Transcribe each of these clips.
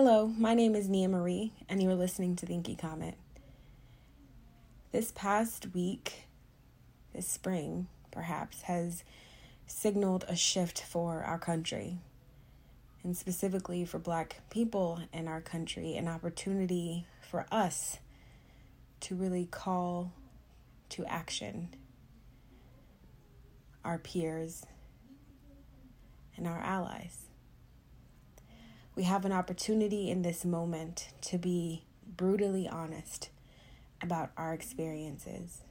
Hello, my name is Nia Marie, and you're listening to the Inky Comment. This past week, this spring, perhaps, has signaled a shift for our country, and specifically for Black people in our country, an opportunity for us to really call to action our peers and our allies. We have an opportunity in this moment to be brutally honest about our experiences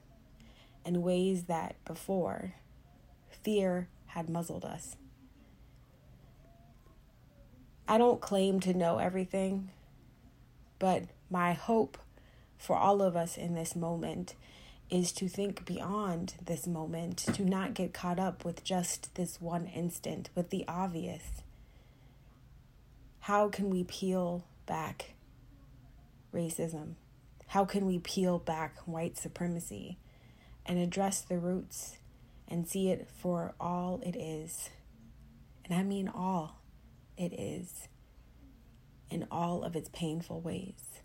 in ways that before fear had muzzled us. I don't claim to know everything, but my hope for all of us in this moment is to think beyond this moment, to not get caught up with just this one instant, with the obvious how can we peel back racism? How can we peel back white supremacy and address the roots and see it for all it is? And I mean all it is in all of its painful ways.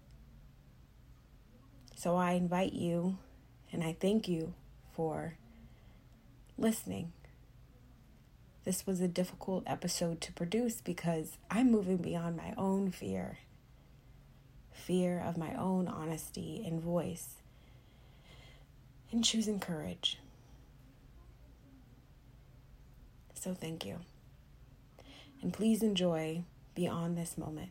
So I invite you and I thank you for listening this was a difficult episode to produce because I'm moving beyond my own fear fear of my own honesty and voice, and choosing courage. So, thank you. And please enjoy beyond this moment.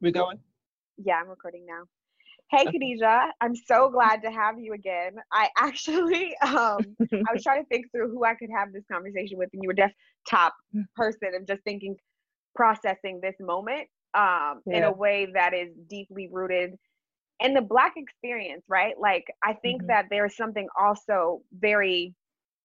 We going? Yeah, I'm recording now. Hey, Kadija, I'm so glad to have you again. I actually, um, I was trying to think through who I could have this conversation with, and you were just top person of just thinking, processing this moment um, yeah. in a way that is deeply rooted in the Black experience, right? Like, I think mm-hmm. that there's something also very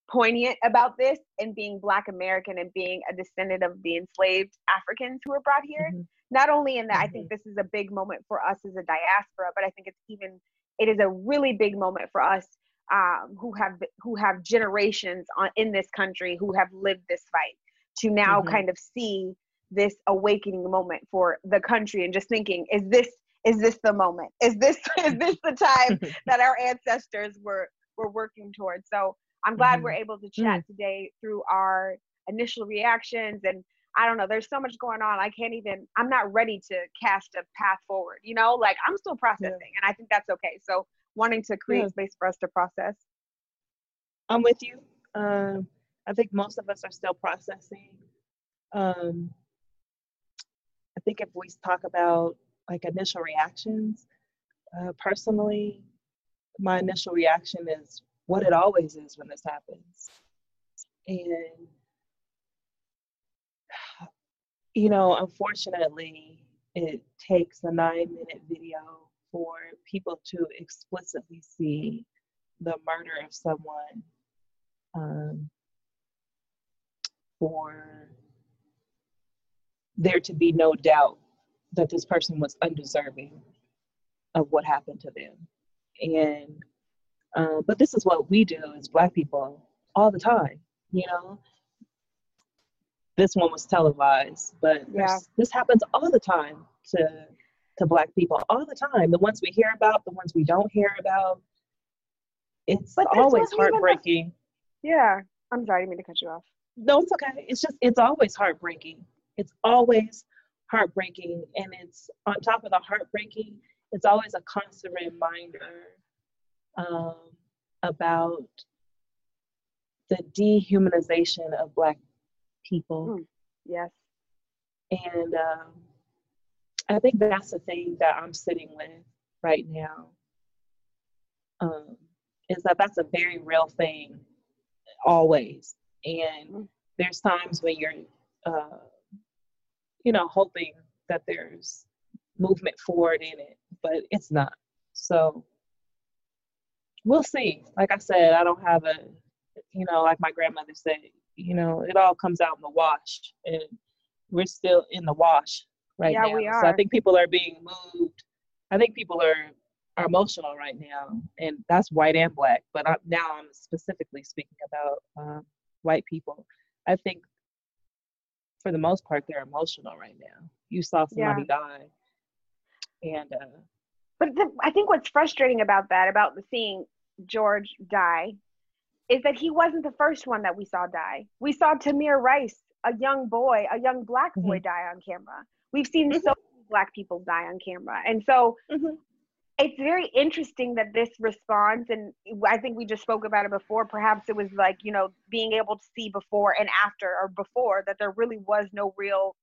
poignant about this and being Black American and being a descendant of the enslaved Africans who were brought here. Mm-hmm not only in that mm-hmm. i think mm-hmm. this is a big moment for us as a diaspora but i think it's even it is a really big moment for us um, who have who have generations on, in this country who have lived this fight to now mm-hmm. kind of see this awakening moment for the country and just thinking is this is this the moment is this is this the time that our ancestors were were working towards so i'm glad mm-hmm. we're able to chat mm. today through our initial reactions and I don't know. There's so much going on. I can't even. I'm not ready to cast a path forward. You know, like I'm still processing, yeah. and I think that's okay. So wanting to create yeah. space for us to process. I'm with you. Um, I think most of us are still processing. Um, I think if we talk about like initial reactions, uh, personally, my initial reaction is what it always is when this happens, and you know, unfortunately, it takes a nine minute video for people to explicitly see the murder of someone um, for there to be no doubt that this person was undeserving of what happened to them. And, uh, but this is what we do as Black people all the time, you know? This one was televised, but yeah. this happens all the time to to black people all the time. The ones we hear about, the ones we don't hear about. It's always heartbreaking. yeah, I'm sorry, I mean to cut you off. No, it's okay. It's just it's always heartbreaking. It's always heartbreaking, and it's on top of the heartbreaking. It's always a constant reminder um, about the dehumanization of black people. Mm, yes. And um, I think that's the thing that I'm sitting with right now. Um, is that that's a very real thing, always. And mm. there's times when you're, uh, you know, hoping that there's movement forward in it, but it's not. So we'll see. Like I said, I don't have a you know, like my grandmother said, you know, it all comes out in the wash, and we're still in the wash right yeah, now. we are. So I think people are being moved. I think people are are emotional right now, and that's white and black. But I, now I'm specifically speaking about um, white people. I think for the most part they're emotional right now. You saw somebody Yeah. die, and uh, But the, I think what's frustrating about that, about the seeing George die, is that he wasn't the first one that we saw die. We saw Tamir Rice, a young boy, a young black boy, die on camera. We've seen Mhm. so many black people die on camera, and so Mhm. it's very interesting that this response, and I think we just spoke about it before. Perhaps it was like you know being able to see before and after, or before that there really was no real.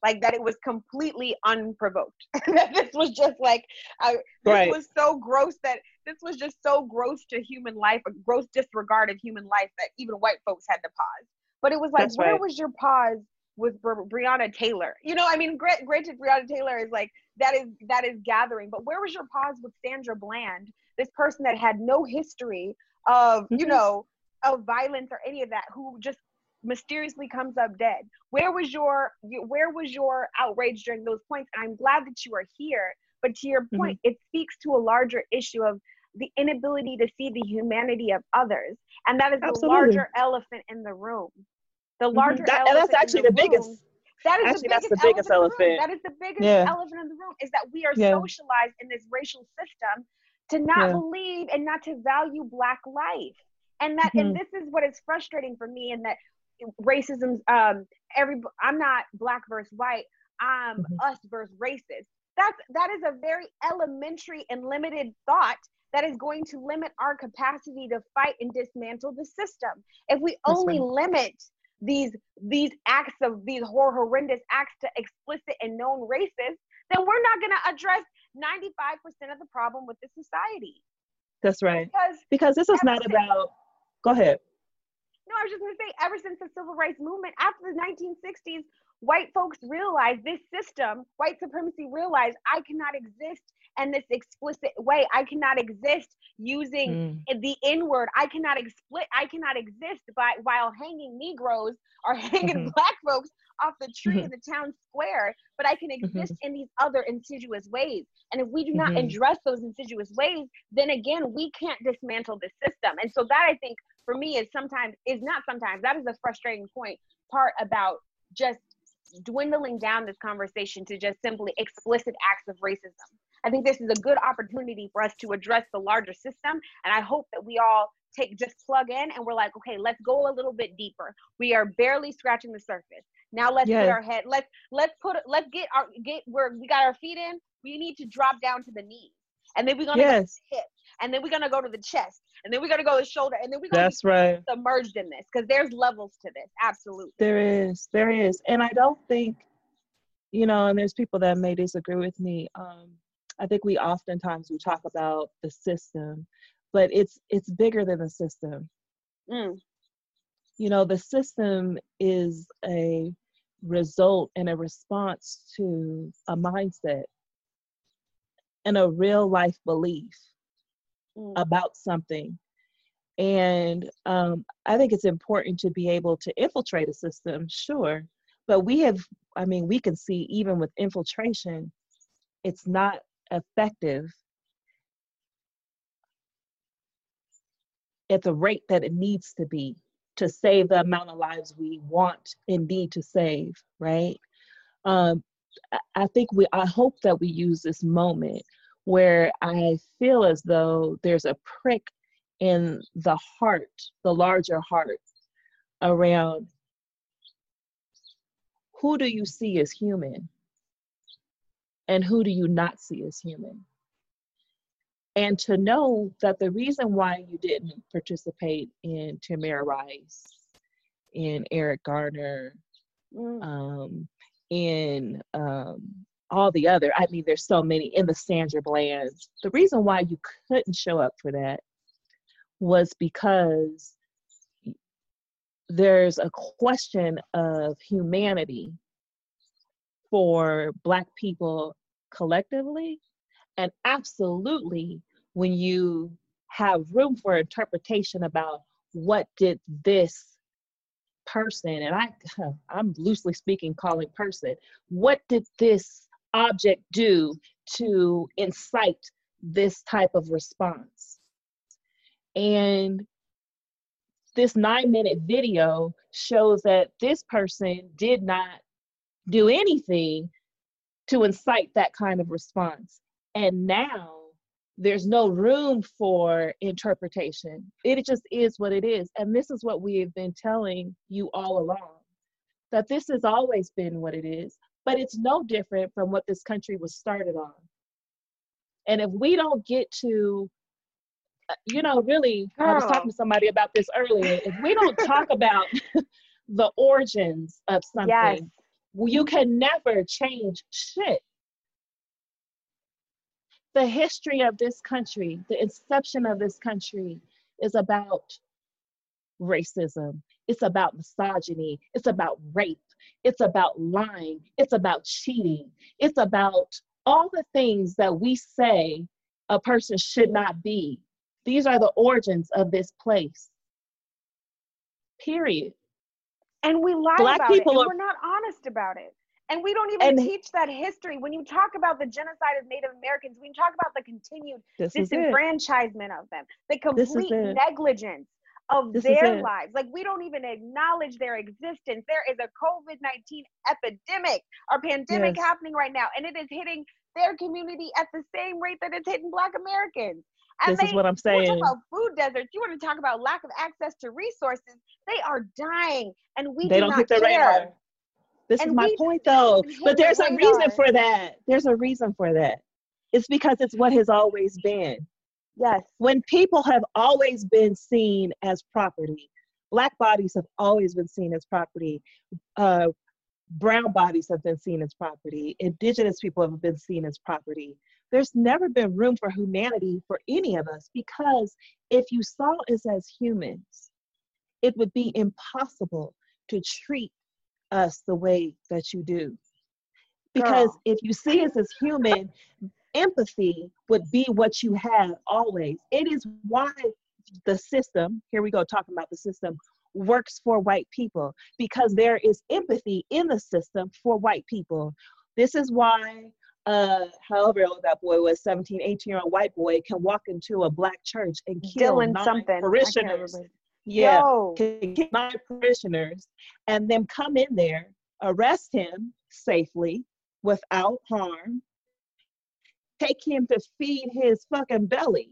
Like that, it was completely unprovoked. that this was just like, I, this Right. was so gross that this was just so gross to human life, a gross disregard of human life that even white folks had to pause. But it was like, That's where right. was your pause with Bri- Breonna Taylor? You know, I mean, gra- granted, Breonna Taylor is like that is that is gathering, but where was your pause with Sandra Bland, this person that had no history of you Mhm. know of violence or any of that, who just mysteriously comes up dead? Where was your where was your outrage during those points? And I'm glad that you are here. But to your Mm-hmm. point, it speaks to a larger issue of the inability to see the humanity of others, and that is the larger elephant in the room. The larger That- and elephant that's actually the, the biggest- That is actually, the that's biggest, the biggest elephant. elephant. That is the biggest Yeah. elephant in the room is that we are Yeah. socialized in this racial system to not Yeah. believe and not to value Black life, and that and Mhm. this is what is frustrating for me, and that racism. Um, every I'm not Black versus white. I'm Mhm. us versus racist. That's that is a very elementary and limited thought that is going to limit our capacity to fight and dismantle the system. If we only limit these these acts of these hor- horrendous acts to explicit and known racists, then we're not going to address 95% of the problem with the society. that's right. Because Because this is not since- about. Go ahead. No, I was just going to say, ever since the civil rights movement, after the 1960s, white folks realized this system, white supremacy realized I cannot exist in this explicit way. I cannot exist using Mm. the N word. I cannot expli- I cannot exist by while hanging Negroes or hanging Mhm. black folks off the tree Mhm. in the town square, but I can exist in these other insidious ways. And if we do not Mhm. address those insidious ways, then again we can't dismantle the system. And so that I think for me is sometimes is not sometimes that is a frustrating point part about just dwindling down this conversation to just simply explicit acts of racism. I think this is a good opportunity for us to address the larger system. And I hope that we all take just plug in and we're like, okay, let's go a little bit deeper. We are barely scratching the surface. Now let's put our head, let's let's put let's get our get where we got our feet in. We need to drop down to the knees. And then we're gonna go to the hip. And then we're gonna go to the chest. And then we're gonna go to the shoulder. And then we're gonna that's right. submerged in this because there's levels to this. Absolutely. There is, there is, and I don't think, you know, and there's people that may disagree with me. Um, I think we oftentimes we talk about the system, but it's it's bigger than the system. Mm, You know, the system is a result and a response to a mindset and a real life belief mm. about something. And um, I think it's important to be able to infiltrate a system, sure. But we have, I mean, we can see even with infiltration, it's not effective at the rate that it needs to be to save the amount of lives we want and need to save, right? Um, I- I think we, I hope that we use this moment where I feel as though there's a prick in the heart, the larger heart, around who do you see as human and who do you not see as human? And to know that the reason why you didn't participate in Tamir Rice, in Eric Garner, Mm. um, in um, all the other, I mean, there's so many in the Sandra Blands. The reason why you couldn't show up for that was because there's a question of humanity for Black people collectively, and absolutely when you have room for interpretation about what did this person, and I, I'm loosely speaking, calling person, what did this object do to incite this type of response? And this nine minute video shows that this person did not do anything to incite that kind of response. And now there's no room for interpretation. It just is what it is. And this is what we have been telling you all along that this has always been what it is, but it's no different from what this country was started on. And if we don't get to, uh, you know, really, Girl. I was talking to somebody about this earlier. If we don't talk about the origins of something, yes. you can never change shit the history of this country, the inception of this country is about racism. It's about misogyny. It's about rape. It's about lying. It's about cheating. It's about all the things that we say a person should not be. These are the origins of this place. Period. And we lie Black about people it. Are, we're not honest about it. And we don't even and teach that history. When you talk about the genocide of Native Americans, you talk about the continued disenfranchisement of them, the complete negligence of this their lives. Like we don't even acknowledge their existence. There is a COVID 19 epidemic or pandemic yes. happening right now, and it is hitting their community at the same rate that it's hitting Black Americans. And this they, is what I'm saying. You talk about food deserts. You want to talk about lack of access to resources. They are dying, and we they do don't not hit the care. radar. This and is my point though. But there's a reason for that. There's a reason for that. It's because it's what has always been. Yes. When people have always been seen as property, black bodies have always been seen as property. Uh, brown bodies have been seen as property. Indigenous people have been seen as property. There's never been room for humanity for any of us because if you saw us as humans, it would be impossible to treat us the way that you do. Because Girl. if you see us as human, empathy would be what you have always. It is why the system, here we go talking about the system, works for white people because there is empathy in the system for white people. This is why uh, however old that boy was, 17, 18 year old white boy, can walk into a black church and kill Dylan nine something. parishioners yeah, Yo. get my parishioners and then come in there, arrest him safely without harm, take him to feed his fucking belly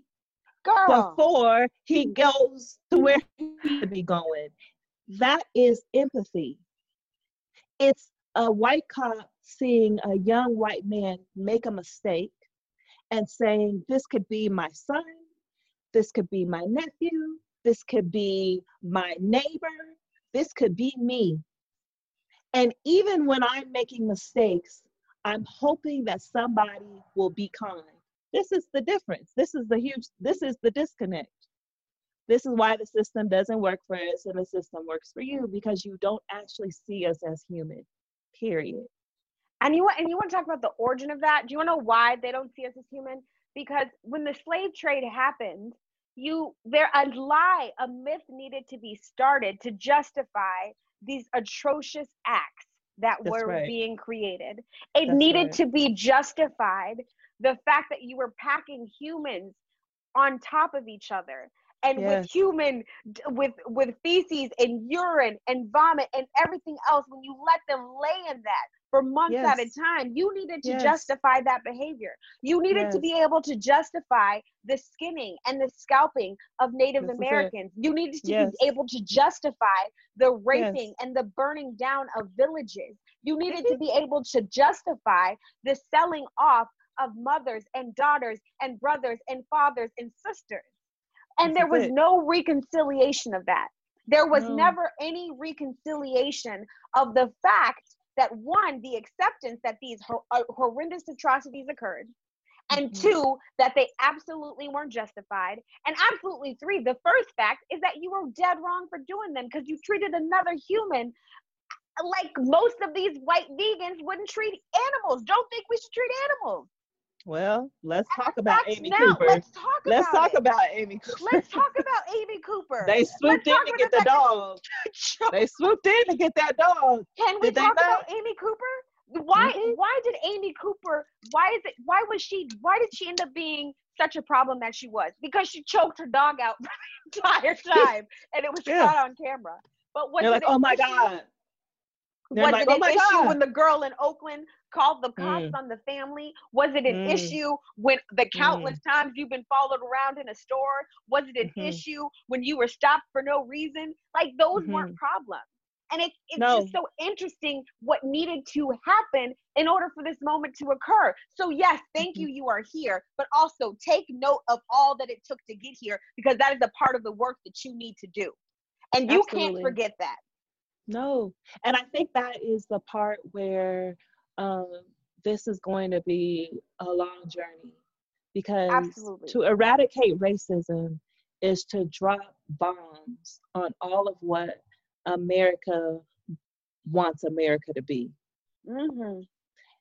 Girl. before he mm-hmm. goes to where he mm-hmm. needs to be going. That is empathy. It's a white cop seeing a young white man make a mistake and saying, This could be my son, this could be my nephew, this could be my neighbor. This could be me. And even when I'm making mistakes, I'm hoping that somebody will be kind. This is the difference. This is the huge, this is the disconnect. This is why the system doesn't work for us and the system works for you because you don't actually see us as human, period. And you want and you want to talk about the origin of that? Do you want to know why they don't see us as human? Because when the slave trade happened, you there a lie a myth needed to be started to justify these atrocious acts that That's were right. being created it That's needed right. to be justified the fact that you were packing humans on top of each other and yes. with human with with feces and urine and vomit and everything else when you let them lay in that for months yes. at a time. You needed to yes. justify that behavior. You needed to be able to justify the skinning and the scalping of Native this Americans. You needed to be able to justify the raping and the burning down of villages. You needed to be able to justify the selling off of mothers and daughters and brothers and fathers and sisters. And there was it. no reconciliation of that. There was no. never any reconciliation of the fact that one, the acceptance that these uh, horrendous atrocities occurred, and mm-hmm. two, that they absolutely weren't justified, and absolutely three, the first fact is that you were dead wrong for doing them because you treated another human like most of these white vegans wouldn't treat animals. Don't think we should treat animals. Well, let's talk about Amy now. Cooper. Let's talk Let's about talk about Amy Cooper. Let's talk about Amy Cooper. they swooped in to get the the fact that- dog. They swooped in to get that dog. Can we Did talk about Amy Cooper? Why Mhm. why did Amy Cooper why is it why was she why did she end up being such a problem that she was? Because she choked her dog out the entire time and it was Yeah. caught on camera. But They're it like, an oh my God. Was like, it "Oh an my issue God." when the girl in Oakland called the cops Mm. on the family? Was it an Mm. issue when the countless times you've been followed around in a store? Was it an Mhm. issue when you were stopped for no reason? Like those weren't problems. And it, it's Mm-hmm. No. just so interesting what needed to happen in order for this moment to occur. So, yes, thank Mhm. you, you are here, but also take note of all that it took to get here because that is a part of the work that you need to do. And you can't forget that. No. And I think that is the part where um, this is going to be a long journey because Absolutely. to eradicate racism is to drop bombs on all of what America wants America to be. Mm-hmm.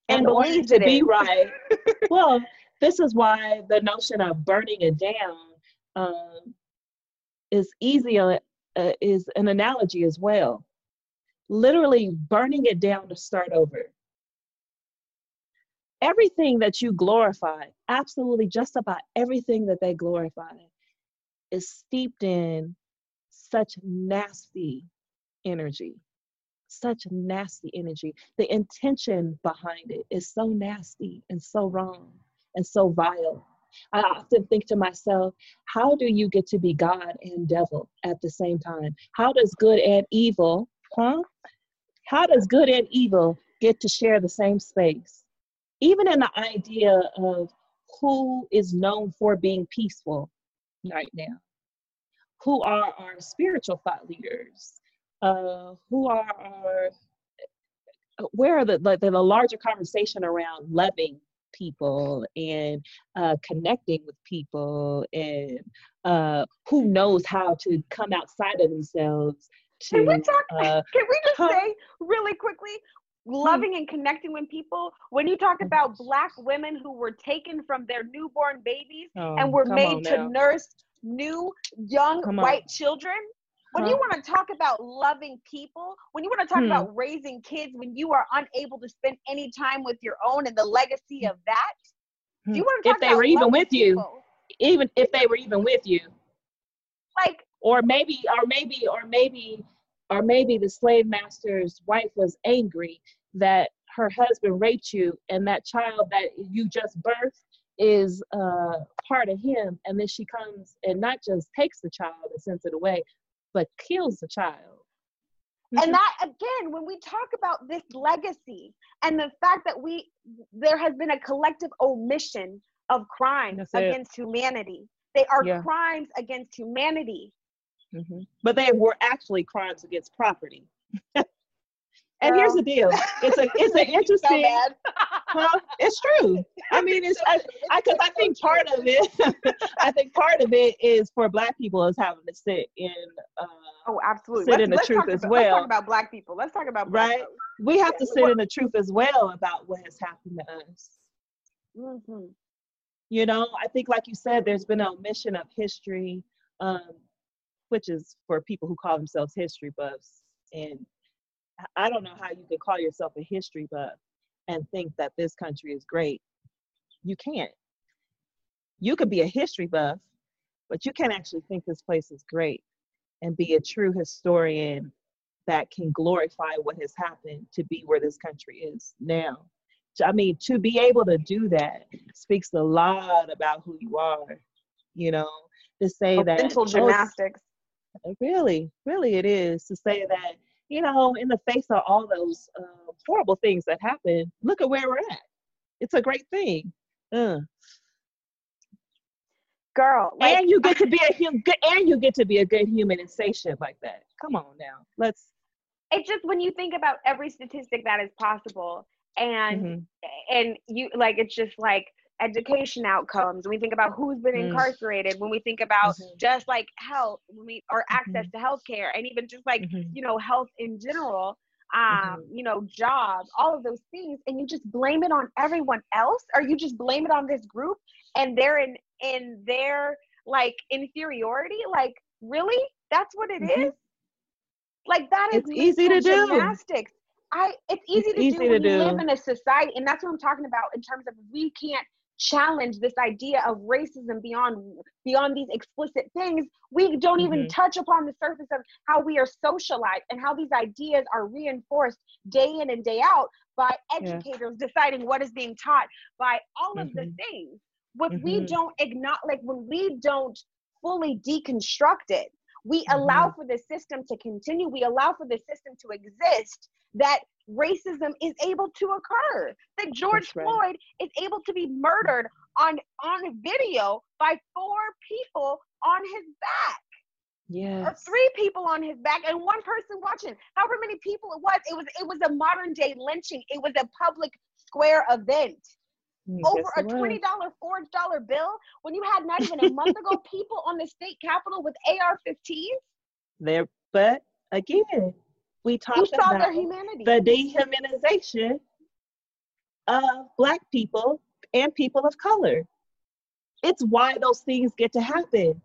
And And order believes to be right. well, this is why the notion of burning it down um, is easy, uh, uh, is an analogy as well. Literally burning it down to start over. Everything that you glorify, absolutely just about everything that they glorify, is steeped in such nasty energy. Such nasty energy the intention behind it is so nasty and so wrong and so vile. I often think to myself, how do you get to be God and devil at the same time? How does good and evil, huh? How does good and evil get to share the same space? Even in the idea of who is known for being peaceful right now, who are our spiritual thought leaders, uh, who are our where are the, the the larger conversation around loving people and uh, connecting with people and uh, who knows how to come outside of themselves to Can we talk? uh, Can we just say really quickly, loving and connecting with people? When you talk about black women who were taken from their newborn babies oh, and were made to nurse new young white children. When you want to talk about loving people, when you want to talk Hmm. about raising kids, when you are unable to spend any time with your own and the legacy of that, do you want to if talk they about were even loving with you people? even if they were even with you Like, or maybe or maybe or maybe or maybe the slave master's wife was angry that her husband raped you and that child that you just birthed is uh, part of him. And then she comes and not just takes the child and sends it away but kills the child. And that again when we talk about this legacy and the fact that we there has been a collective omission of crimes against humanity. They are Yeah. crimes against humanity Mhm. but they were actually crimes against property and here's the deal it's a it's an interesting bad. Huh? It's true. I mean, it's I because I, think part of it, I think part of it is for Black people is having to sit in. Uh, oh absolutely sit in the truth as about, let's well. talk about black people let's talk about black Right. we have to sit in the truth as well about what has happened to us. Mhm. You know, I think, like you said, there's been an omission of history, um, which is for people who call themselves history buffs. And I- I don't know how you could call yourself a history buff and think that this country is great. You can't. You could be a history buff, but you can't actually think this place is great and be a true historian that can glorify what has happened to be where this country is now. I mean, to be able to do that speaks a lot about who you are, you know, to say that mental oh, gymnastics really, really it is to say that, you know, in the face of all those uh, horrible things that happen, look at where we're at. It's a great thing. Uh. girl like and you get to be a hum- good, and you get to be a good human and say shit like that. Come on now, let's. it's just when you think about every statistic that is possible and mhm. and you like it's just like education outcomes when we think about who's been Mm. incarcerated when we think about Mhm. just like health when we or access Mhm. to healthcare and even just like Mhm. you know health in general um, mm-hmm. you know, jobs, all of those things, and you just blame it on everyone else, or you just blame it on this group and they're in in their like inferiority. Like, really? That's what it mm-hmm. is. Like that is it's easy to do. Gymnastics. I it's easy it's to easy do when to you do. live in a society, and that's what I'm talking about in terms of we can't challenge this idea of racism beyond beyond these explicit things we don't even mm-hmm. touch upon the surface of how we are socialized and how these ideas are reinforced day in and day out by educators yeah. deciding what is being taught by all mm-hmm. of the mm-hmm. things what mm-hmm. we don't acknowledge like when we don't fully deconstruct it we allow mm-hmm. for the system to continue we allow for the system to exist that racism is able to occur that george right. floyd is able to be murdered on on video by four people on his back. Yeah or three people on his back and one person watching. However many people it was it was it was a modern day lynching. It was a public square event. Mm, over a $20 forged dollar bill when you had not even a month ago people on the state capitol with ar-15s there but again we talked about the dehumanization of black people and people of color. It's why those things get to happen.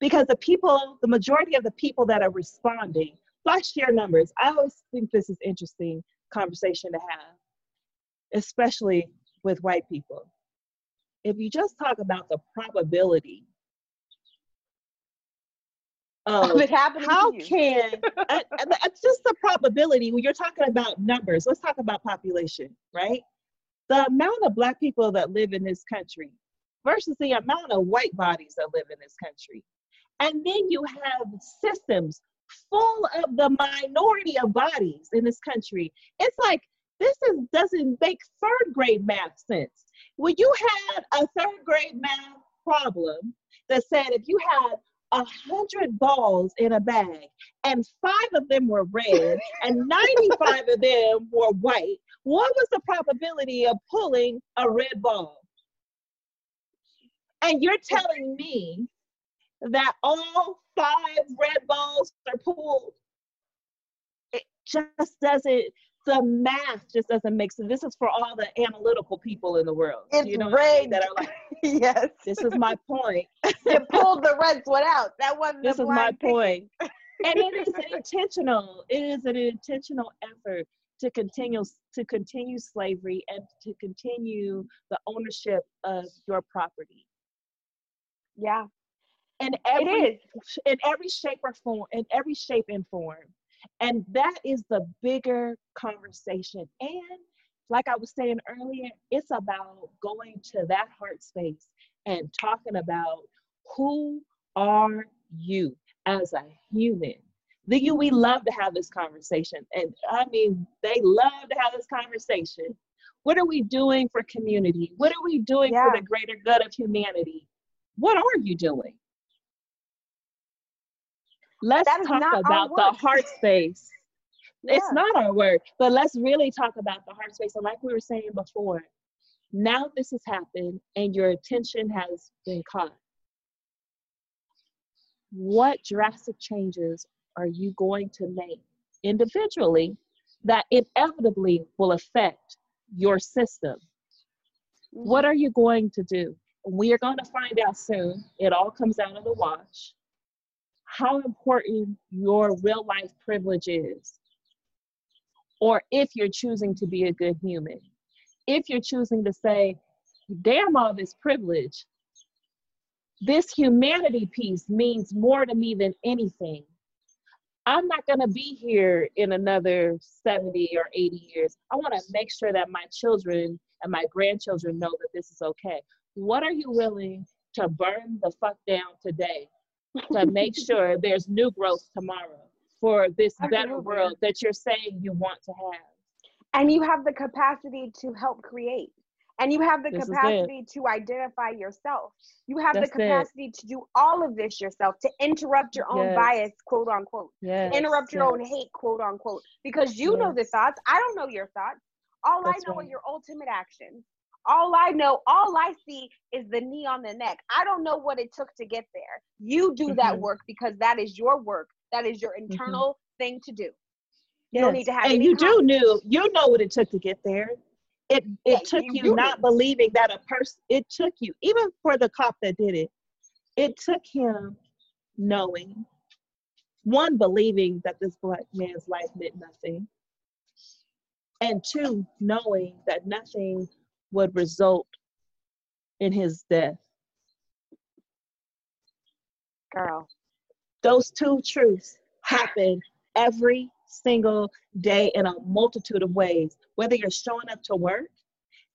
Because the people, the majority of the people that are responding, let's share numbers. I always think this is interesting conversation to have, especially with white people. If you just talk about the probability of oh. it happening how can it's just the probability when you're talking about numbers let's talk about population right? The amount of black people that live in this country versus the amount of white bodies that live in this country. And then you have systems full of the minority of bodies in this country. It's like this is, doesn't make third grade math sense. When you had a third grade math problem that said if you had a hundred balls in a bag, and five of them were red, and 95 of them were white, what was the probability of pulling a red ball? And you're telling me that all five red balls are pulled? It just doesn't the math just doesn't make sense. This is for all the analytical people in the world. It's you know rigged. that are like, yes. This is my point. you pulled the red one out. That wasn't. This is my point. and it is intentional. It is an intentional effort to continue to continue slavery and to continue the ownership of your property. Yeah. In every in every shape or form, in every shape and form. And that is the bigger conversation. And like I was saying earlier, it's about going to that heart space and talking about who are you as a human. The you we love to have this conversation. And I mean, they love to have this conversation. What are we doing for community? What are we doing yeah. for the greater good of humanity? What are you doing? Let's talk about the heart space. Yeah. It's not our work, but let's really talk about the heart space. And like we were saying before, now this has happened and your attention has been caught. What drastic changes are you going to make individually that inevitably will affect your system? What mm-hmm. are you going to do? We are going to find out soon. It all comes out of the wash how important your real life privilege is, or if you're choosing to be a good human. If you're choosing to say, damn all this privilege, this humanity piece means more to me than anything. I'm not going to be here in another 70 or 80 years. I want to make sure that my children and my grandchildren know that this is okay. What are you willing to burn the fuck down today to make sure there's new growth tomorrow for this better world that you're saying you want to have. And you have the capacity to help create. And you have the this capacity to identify yourself. You have That's the capacity it. to do all of this yourself, to interrupt your own yes. bias, quote unquote. Yes. Interrupt your yes. own hate, quote unquote. Because you know the thoughts. I don't know your thoughts. All That's I know right. are your ultimate actions. All I know, all I see is the knee on the neck. I don't know what it took to get there. You do mm-hmm. that work because that is your work. That is your mm-hmm. internal mm-hmm. thing to do. You don't need to have and you do knew you know what it took to get there. It it Yeah, took you you, not know. believing that a person. It took you even for the cop that did it. It took him knowing one believing that this black man's life meant nothing, and two knowing that nothing would result in his death. girl. Those two truths happen every single day in a multitude of ways. Whether you're showing up to work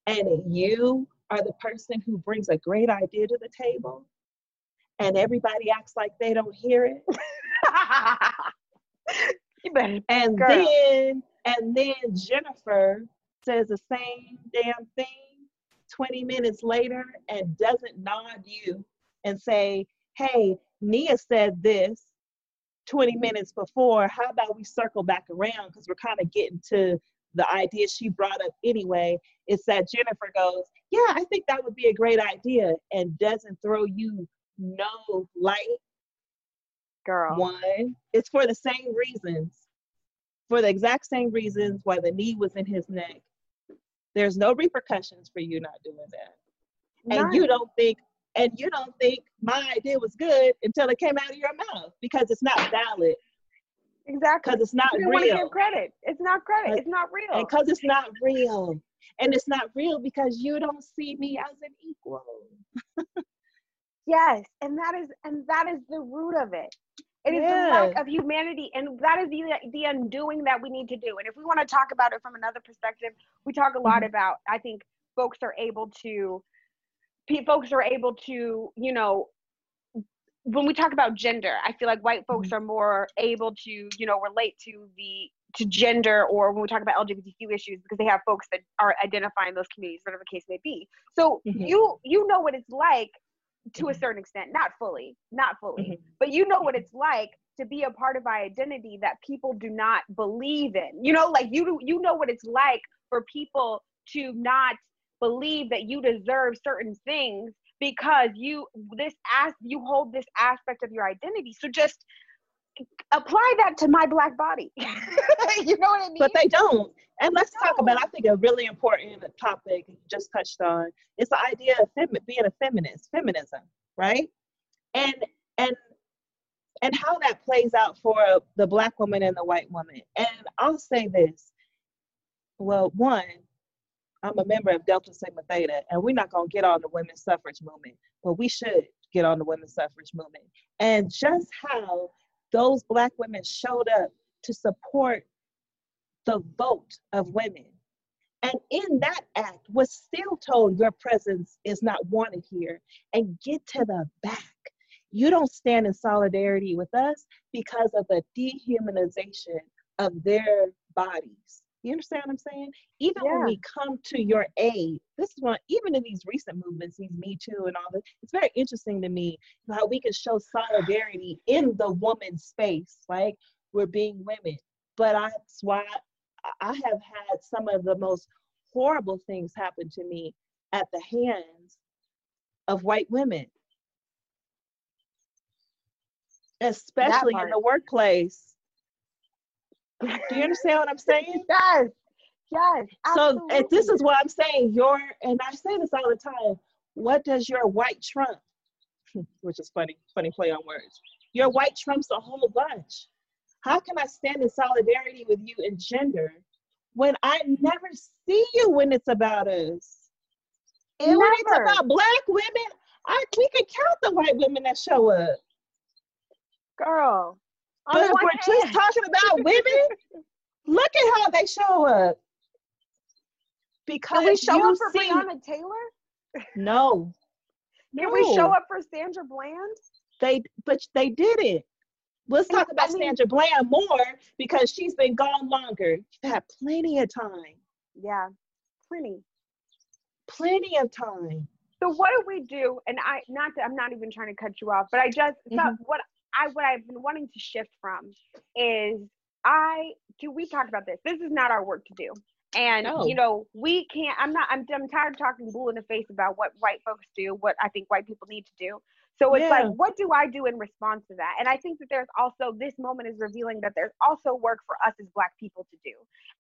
and you are the person who brings a great idea to the table and everybody acts like they don't hear it. And Girl. then and then Jennifer says the same damn thing 20 minutes later and doesn't nod you and say, hey, Nia said this 20 minutes before. How about we circle back around? Because we're kind of getting to the idea she brought up anyway. It's that Jennifer goes, Yeah, I think that would be a great idea, and doesn't throw you no light Girl. one, it's for the same reasons, for the exact same reasons why the knee was in his neck. There's no repercussions for you not doing that. And you don't think, and you don't think my idea was good until it came out of your mouth because it's not valid, exactly. because it's not You don't want to real, give credit. It's not credit. It's not real. and because it's not real. And it's not real because you don't see me as an equal. Yes, and that is and that is the root of it. It is the lack of humanity, and that is the the undoing that we need to do. And if we want to talk about it from another perspective, we talk a lot Mhm. about. I think folks are able to, folks are able to, you know, when we talk about gender, I feel like white folks are more able to, you know, relate to the to gender, or when we talk about LGBTQ issues, because they have folks that are identifying those communities, whatever the case may be. So Mhm. you you know what it's like to a Mhm. certain extent, not fully, not fully, Mhm. but you know what it's like to be a part of our identity that people do not believe in. You know, like you you know what it's like for people to not believe that you deserve certain things because you this as you hold this aspect of your identity. So just apply that to my black body. you know what I mean? but they don't. And let's talk about, I think, a really important topic you just touched on. It's the idea of being a feminist, feminism, right? And and and how that plays out for the black woman and the white woman. And I'll say this. Well, one, I'm a member of Delta Sigma Theta, and we're not gonna get on the women's suffrage movement, but we should get on the women's suffrage movement. And just how those black women showed up to support the vote of women. And in that act was still told your presence is not wanted here and get to the back. You don't stand in solidarity with us because of the dehumanization of their bodies. You understand what I'm saying? Even when we come to your aid, this is one, even in these recent movements, these Me Too and all this, it's very interesting to me how we can show solidarity in the woman space, like we're being women. But I, that's why I- I have had some of the most horrible things happen to me at the hands of white women, especially in the workplace. Do you understand what I'm saying? yes, yes. So and this is what I'm saying. Your and I say this all the time. What does your white trump? Which is funny, funny play on words. Your white trumps a whole bunch. How can I stand in solidarity with you in gender when I never see you when it's about us? And when it's about black women, I we can count the white women that show up. girl. But if we're just talking about women, look at how they show up. Because Can we show up for see, Breonna Taylor? no, Can we show up for Sandra Bland? They but they did it. Let's And talk I about mean- Sandra Bland more because she's been gone longer. You've had plenty of time. Yeah, plenty. Plenty of time. So what do we do? And I not to, I'm not even trying to cut you off, but I just so Mhm. what I what I've been wanting to shift from is I do we talk about this. This is not our work to do. And No. you know, we can't I'm not I'm I'm tired of talking bull in the face about what white folks do, what I think white people need to do. So it's Yeah. like, what do I do in response to that? And I think that there's also this moment is revealing that there's also work for us as Black people to do.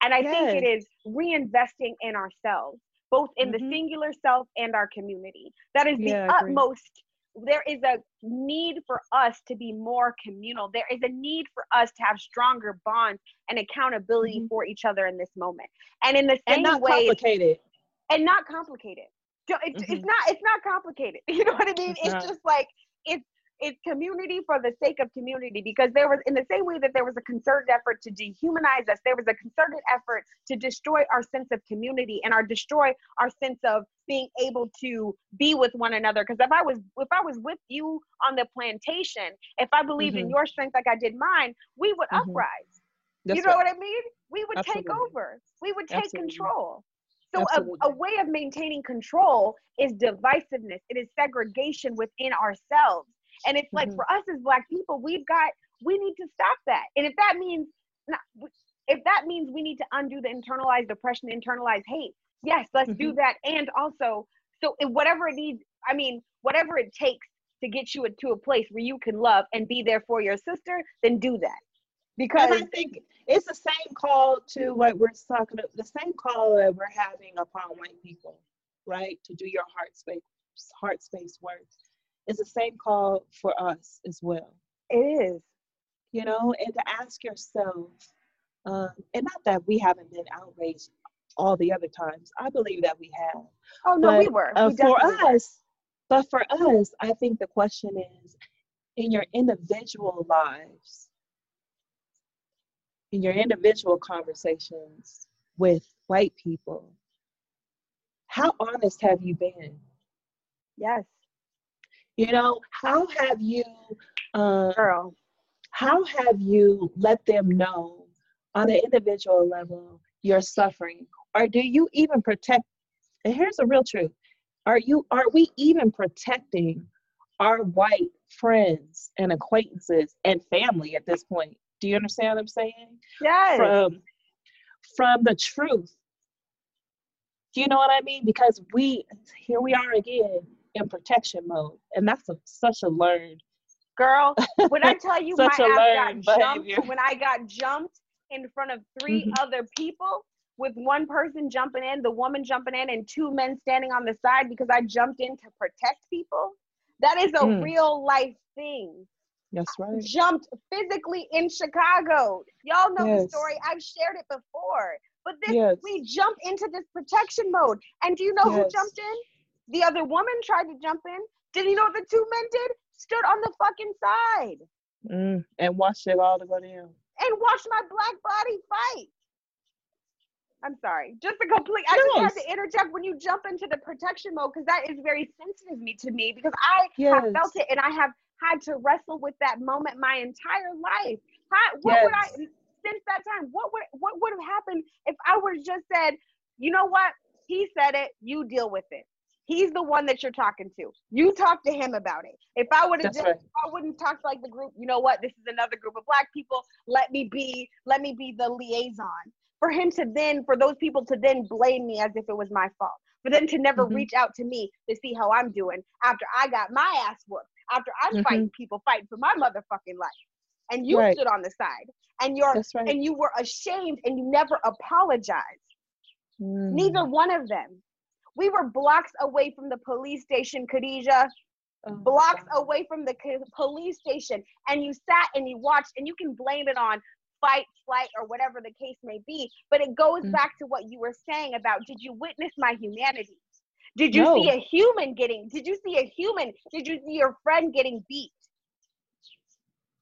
And I think it is reinvesting in ourselves, both in the Mhm. singular self and our community. That is the Yeah, agree. utmost. There is a need for us to be more communal. There is a need for us to have stronger bonds and accountability Mhm. for each other in this moment. And in the same and not way, complicated. and not complicated. It's, it's Mhm. not it's not complicated. You know what I mean? It's It's, just like it's it's community for the sake of community because there was in the same way that there was a concerted effort to dehumanize us, there was a concerted effort to destroy our sense of community and our destroy our sense of being able to be with one another. Because if I was if I was with you on the plantation, if I believed in Mhm. your strength like I did mine, we would Mhm. uprise That's you know right. what I mean? We would take over. We would take Absolutely. control. So a, a way of maintaining control is divisiveness. It is segregation within ourselves. And it's like Mhm. for us as black people, we've got we need to stop that. And if that means not, if that means we need to undo the internalized oppression, internalized hate, yes, let's do Mhm. that. And also, so whatever it needs, I mean, whatever it takes to get you to a place where you can love and be there for your sister, then do that. Because And I think it's the same call to what we're talking about, the same call that we're having upon white people, right? To do your heart space, heart space work. It's the same call for us as well, it is. you know, and to ask yourself, um, and not that we haven't been outraged all the other times. I believe that we have. Oh no, we But, were. Uh, for definitely were. us, but for us, I think the question is in your individual lives, in your individual conversations with white people, how honest have you been? Yes, You know, how have you, um, girl. how have you let them know on an individual level you're suffering, or do you even protect? And here's the real truth: Are you, are we even protecting our white friends and acquaintances and family at this point? Do you understand what I'm saying? Yes. from from the truth. Do you know what I mean? Because we here we are again in protection mode, and that's a, such a learned. Girl, when I tell you my ass got jumped, when I got jumped in front of 3 Mhm. other people with one person jumping in, the woman jumping in, and two men standing on the side because I jumped in to protect people, that is a Mm. real life thing. That's right. Jumped physically in Chicago. Y'all know the story. I've shared it before. But this Yes. we jump into this protection mode. And do you know who jumped in? The other woman tried to jump in. Did you know what the two men did? Stood on the fucking side Mm, and watched it all to go down. and watched my black body fight. I'm sorry. Just a complete I just had to interject when you jump into the protection mode because that is very sensitive me to me because I Yes. have felt it and I have had to wrestle with that moment my entire life. How, what would I Yes. since that time? What would what would have happened if I would have just said, you know what? He said it. You deal with it. He's the one that you're talking to. You talk to him about it. If I would have right. I wouldn't talk to like the group. You know what? This is another group of black people. Let me be. Let me be the liaison. For him to then, for those people to then blame me as if it was my fault. For them to never Mhm. reach out to me to see how I'm doing after I got my ass whooped. After I'm Mhm. fighting people, fighting for my motherfucking life, and you Right. stood on the side, and you're right. and you were ashamed, and you never apologized. Mm. Neither one of them. We were blocks away from the police station, Kadija. Oh Blocks God. away from the police station, and you sat and you watched, and you can blame it on fight, flight, or whatever the case may be. But it goes Mm. back to what you were saying about did you witness my humanity? Did you see a human getting, did you see a human? Did you see your friend getting beat?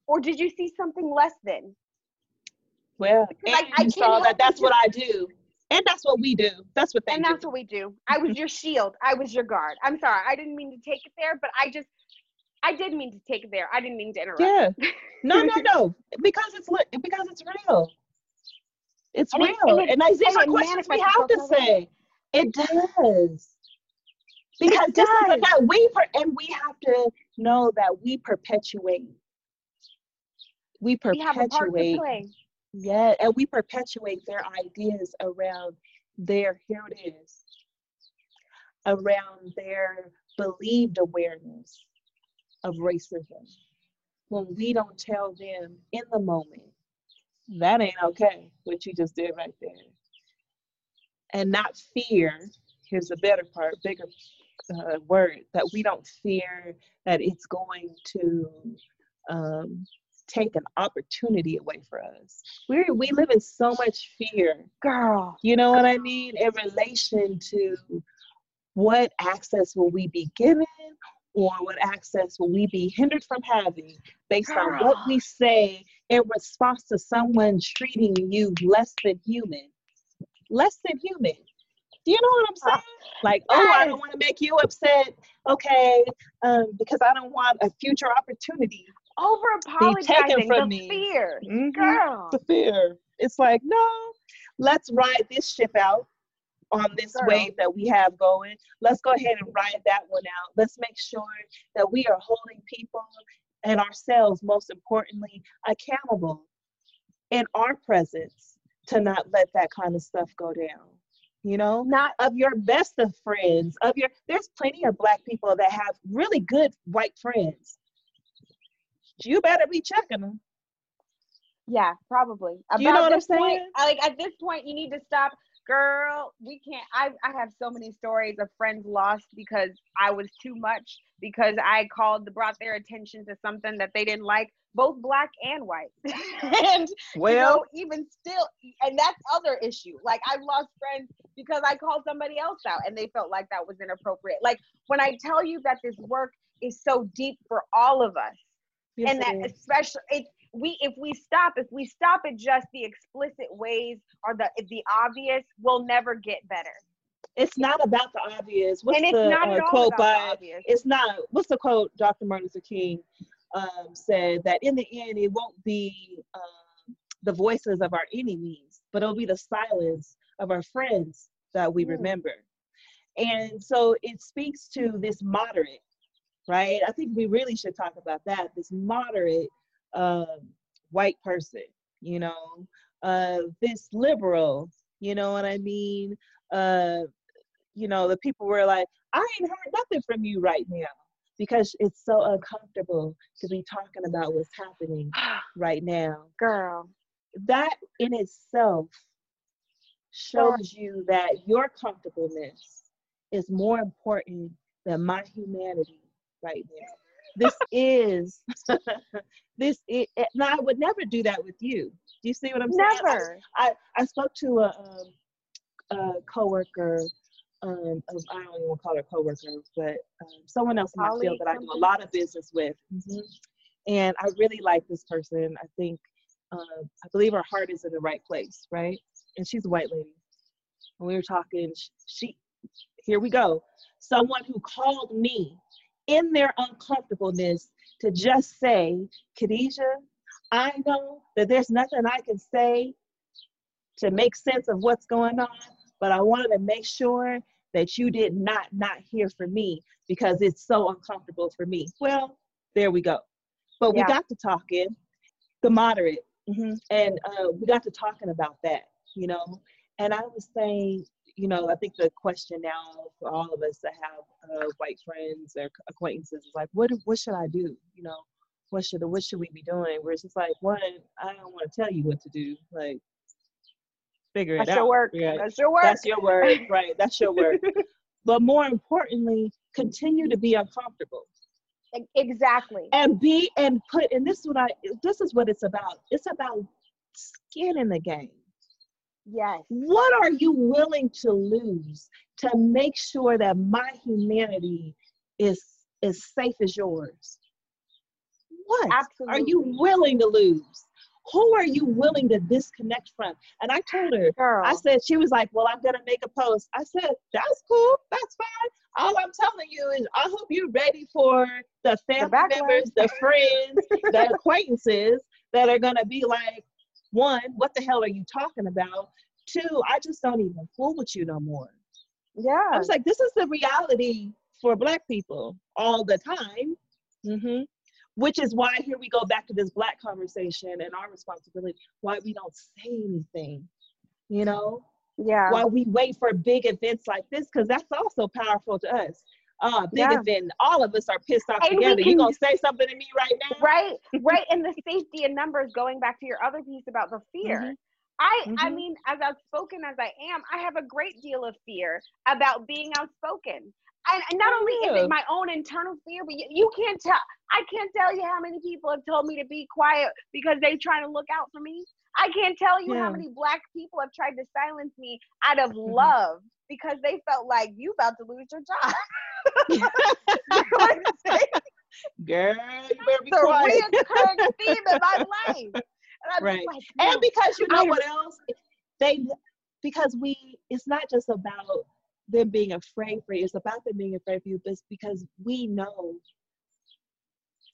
Or did you see something less than? Well, I- saw that that's what I do. And that's what we do. That's what they and do. that's what we do. I was your shield. I was your guard. I'm sorry. I didn't mean to take it there, but I just, I did mean to take it there. I didn't mean to interrupt. Yeah. No, no, no. Because it's because it's real. It's And it- real. and it- And, these and are questions we have to that say. It does. Because this is does. about we per- and we have to know that we perpetuate. We We have a part to perpetuate. play. Yeah, and we perpetuate their ideas around their here it is. Around their believed awareness. of racism when we don't tell them in the moment that ain't okay what you just did right there and not fear here's the better part bigger uh, word that we don't fear that it's going to um, take an opportunity away for us. We we live in so much fear, girl. You know what I mean in relation to what access will we be given or what access will we be hindered from having based girl. on what we say in response to someone treating you less than human. Less than human. Do you know what I'm saying? Like, oh, I don't want to make you upset. Okay, um, because I don't want a future opportunity over apologizing. The me. fear, mm-hmm. girl. The fear. It's like, no, let's ride this ship out on this girl. wave that we have going. Let's go ahead and ride that one out. Let's make sure that we are holding people and ourselves, most importantly, accountable in our presence to not let that kind of stuff go down you know not of your best of friends of your there's plenty of black people that have really good white friends you better be checking them yeah probably About you know what i'm saying point, like at this point you need to stop girl we can't I, I have so many stories of friends lost because i was too much because i called brought their attention to something that they didn't like both black and white. and well, you know, even still, and that's other issue. Like I've lost friends because I called somebody else out and they felt like that was inappropriate. Like when I tell you that this work is so deep for all of us, yes, and that especially it's we if we stop if we stop at just the explicit ways or the the obvious, we'll never get better. It's not about the obvious. What's and the uh, quote by? It's not. What's the quote, Dr. Martin Luther King? um, said that in the end, it won't be um, the voices of our enemies, but it'll be the silence of our friends that we mm. remember. And so it speaks to this moderate, right? I think we really should talk about that this moderate uh, white person, you know, uh, this liberal, you know what I mean? Uh, you know, the people were like, I ain't heard nothing from you right now because it's so uncomfortable to be talking about what's happening right now. Girl. That in itself shows you that your comfortableness is more important than my humanity right now. This is this is, now I would never do that with you. Do you see what I'm saying? Never. I, I, spoke to a, um, a coworker um, of, I don't even call her coworker, but um, someone else in my field that I do a lot of business with. Mm-hmm. And I really like this person. I think, uh, I believe her heart is in the right place, right? And she's a white lady. And we were talking, she, here we go. Someone who called me in their uncomfortableness to just say, Kadija, I know that there's nothing I can say to make sense of what's going on, but I wanted to make sure that you did not not hear from me because it's so uncomfortable for me. Well, there we go. But yeah. we got to talking, the moderate, mm-hmm. and uh, we got to talking about that, you know. And I was saying, you know, I think the question now for all of us that have uh, white friends or acquaintances is like, what what should I do? You know, what should what should we be doing? Where it's just like, one, I don't want to tell you what to do. Like, figure That's it out. Your work. Right. That's your work. That's your work. Right. That's your work. but more importantly, continue to be uncomfortable. Exactly. And be and put and this is what I this is what it's about. It's about skin in the game. Yes. What are you willing to lose to make sure that my humanity is as safe as yours? What Absolutely. are you willing to lose? who are you willing to disconnect from? And I told her, Girl. I said, she was like, well, I'm going to make a post. I said, that's cool. That's fine. All I'm telling you is I hope you're ready for the family the members, the friends, the acquaintances that are going to be like, one, what the hell are you talking about? Two, I just don't even fool with you no more. Yeah. I was like, this is the reality for black people all the time. Mm-hmm which is why here we go back to this black conversation and our responsibility why we don't say anything you know yeah why we wait for big events like this because that's also powerful to us uh bigger Yeah. than all of us are pissed off And together. You can- gonna say something to me right now? right right and the safety in numbers going back to your other piece about the fear Mhm. i i Mhm. mean as outspoken as i am i have a great deal of fear about being outspoken and, and not only is it my own internal fear but you, you can't tell i can't tell you how many people have told me to be quiet because they're trying to look out for me i can't tell you Yeah. how many black people have tried to silence me out of Mhm. love because they felt like you about to lose your job You know what I'm saying? Girl, you better be the quiet. reoccurring theme in my life. And I'm Right. like, and because you know what else they because we it's not just about them being afraid for you it's about them being afraid for you but it's because we know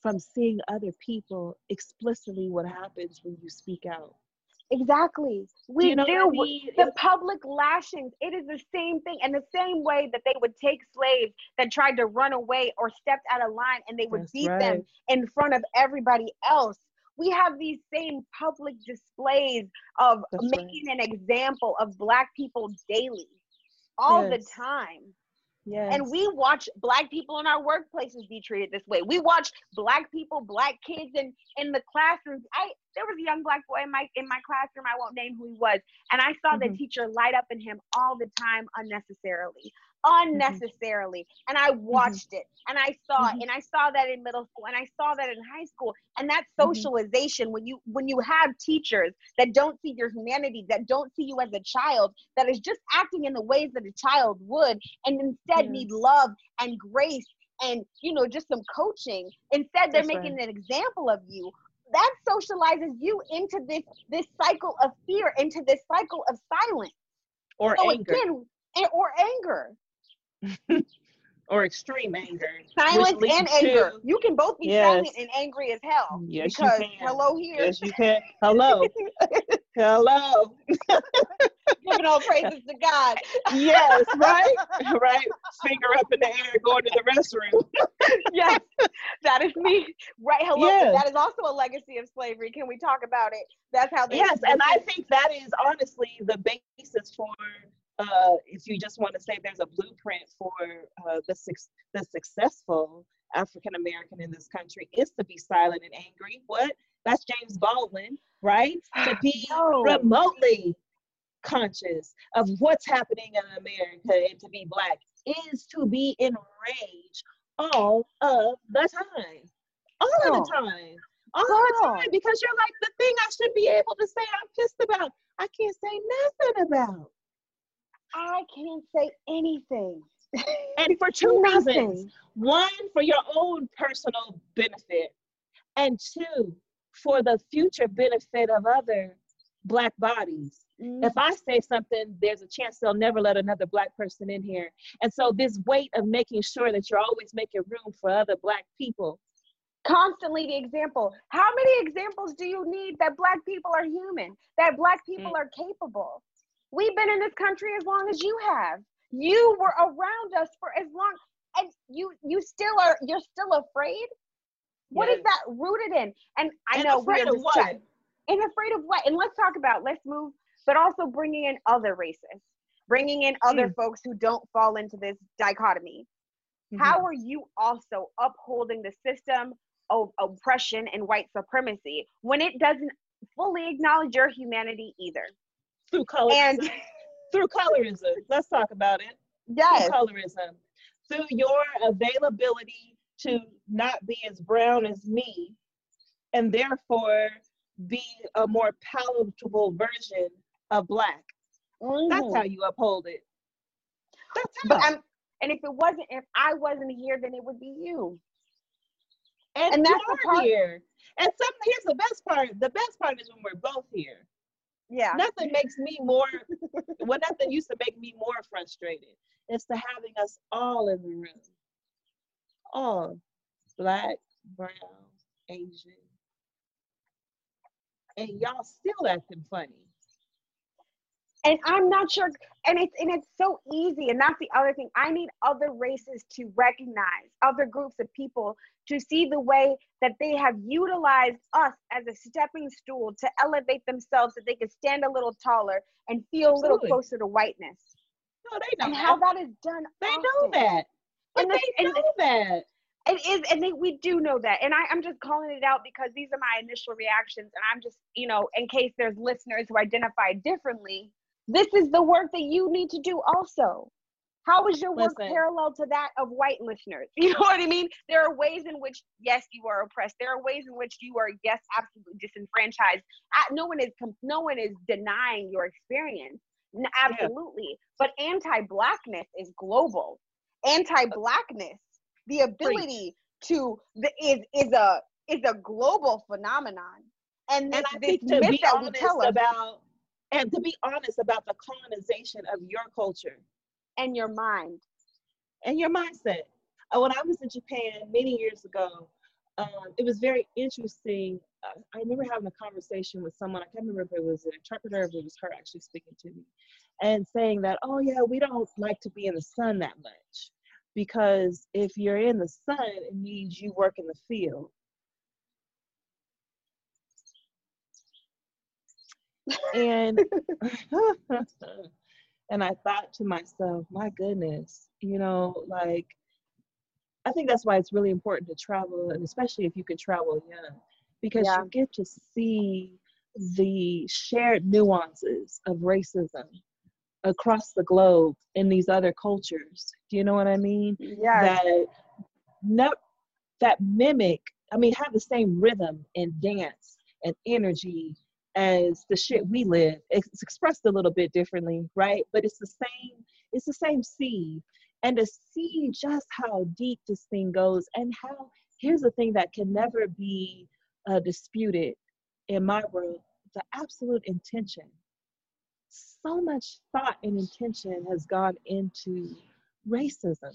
from seeing other people explicitly what happens when you speak out exactly. We you know do. I mean? The It's- public lashings, it is the same thing. And the same way that they would take slaves that tried to run away or stepped out of line and they would beat right. them in front of everybody else. We have these same public displays of That's right. making an example of Black people daily, all the time. Yes. And we watch black people in our workplaces be treated this way. We watch black people, black kids in in the classrooms. I there was a young black boy in my in my classroom. I won't name who he was, and I saw the Mhm. teacher light up in him all the time unnecessarily, Mm-hmm. unnecessarily. And I watched it, and I saw Mhm. it, and I saw that in middle school, and I saw that in high school. And that Mhm. socialization, when you when you have teachers that don't see your humanity, that don't see you as a child, that is just acting in the ways that a child would, and instead need love and grace and you know just some coaching instead they're That's making right. an example of you that socializes you into this this cycle of fear into this cycle of silence or so anger again or anger or extreme anger. Silence and anger. To- you can both be Yes. silent and angry as hell Yes, you because can. hello here. Yes you can. Hello. Hello. Giving all praises to god. Yes right? Right? Finger up in the air going to the restroom. Yes that is me. Right hello Yes. that is also a legacy of slavery. Can we talk about it? That's how they yes and i think that is honestly the basis for uh, if you just want to say there's a blueprint for uh, the, suc- the successful african american in this country is to be silent and angry what that's james baldwin right to be No. remotely conscious of what's happening in america and to be black is to be enraged all of the time all of the time all of the time because you're like the thing I should be able to say I'm pissed about. I can't say nothing about. I can't say anything. And for two reasons. One, for your own personal benefit, and two, for the future benefit of other black bodies. If I say something, there's a chance they'll never let another black person in here. And so this weight of making sure that you're always making room for other black people. Constantly the example. How many examples do you need that black people are human, that black people Mm. are capable? We've been in this country as long as you have. You were around us for as long and you you still are you're still afraid? What is Yes. that rooted in? And I And know afraid we're of what? and afraid of what? And let's talk about let's move, but also bringing in other races, bringing in other folks who don't fall into this dichotomy. Mm-hmm. How are you also upholding the system of oppression and white supremacy when it doesn't fully acknowledge your humanity either? Through colorism? And through colorism. Let's talk about it. yes, through colorism, through your availability to not be as brown as me, and therefore be a more palatable version of black. That's Mhm. how you uphold it. That's how. But I'm, and if it wasn't, if I wasn't here, then it would be you. and, and you that's the part- here. And some here's the best part. The best part is when we're both here. Yeah. Nothing makes me more. well, nothing used to make me more frustrated. It's the having us all in the room. All black, brown, Asian, and y'all still acting funny. And I'm not sure and it's and it's so easy and that's the other thing I need other races to recognize other groups of people to see the way that they have utilized us as a stepping stool to elevate themselves so they can stand a little taller and feel a little closer to whiteness No, they know and that. how that is done they often. know that. and they and, know that. It is, and they, we do know that. And I, I'm just calling it out because these are my initial reactions. And I'm just, you know, in case there's listeners who identify differently, this is the work that you need to do also. How is your work Listen. parallel to that of white listeners? You know what I mean? There are ways in which, yes, you are oppressed. There are ways in which you are, yes, absolutely disenfranchised. No one is, no one is denying your experience. Absolutely. Yeah. But anti-blackness is global. Anti-blackness, the ability to the, is is a is a global phenomenon. And, this, and I think to be honest about and to be honest about the colonization of your culture and your mind and your mindset. Uh, when I was in Japan many years ago, um, it was very interesting. Uh, I remember having a conversation with someone. I can't remember if it was an interpreter or if it was her actually speaking to me, and saying that, oh yeah, we don't like to be in the sun that much because if you're in the sun, it means you work in the field. And And I thought to myself, my goodness, you know, like, I think that's why it's really important to travel, and especially if you can travel young, because yeah. you get to see the shared nuances of racism across the globe in these other cultures. Do you know what I mean? Yeah. That no, that mimic. I mean, have the same rhythm and dance and energy as the shit we live. It's expressed a little bit differently, right? But it's the same, it's the same seed. And to see just how deep this thing goes and how here's the thing that can never be uh, disputed in my world the absolute intention. So much thought and intention has gone into racism.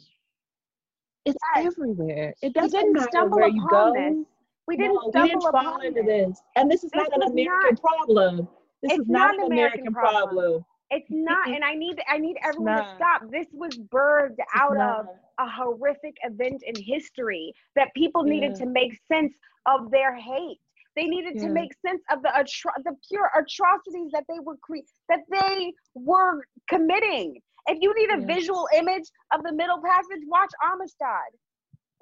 It's yes. everywhere. It doesn't matter where you go. This. We didn't no, we didn't fall into this. And this is this not an American not, problem. This is not, an American, American problem. problem. It's not, and I need I need everyone to stop. This was birthed it's out not. of a horrific event in history that people needed yeah. to make sense of their hate. They needed yeah. to make sense of the atro- the pure atrocities that they were cre- that they were committing. If you need a yes. visual image of the Middle Passage, watch Amistad.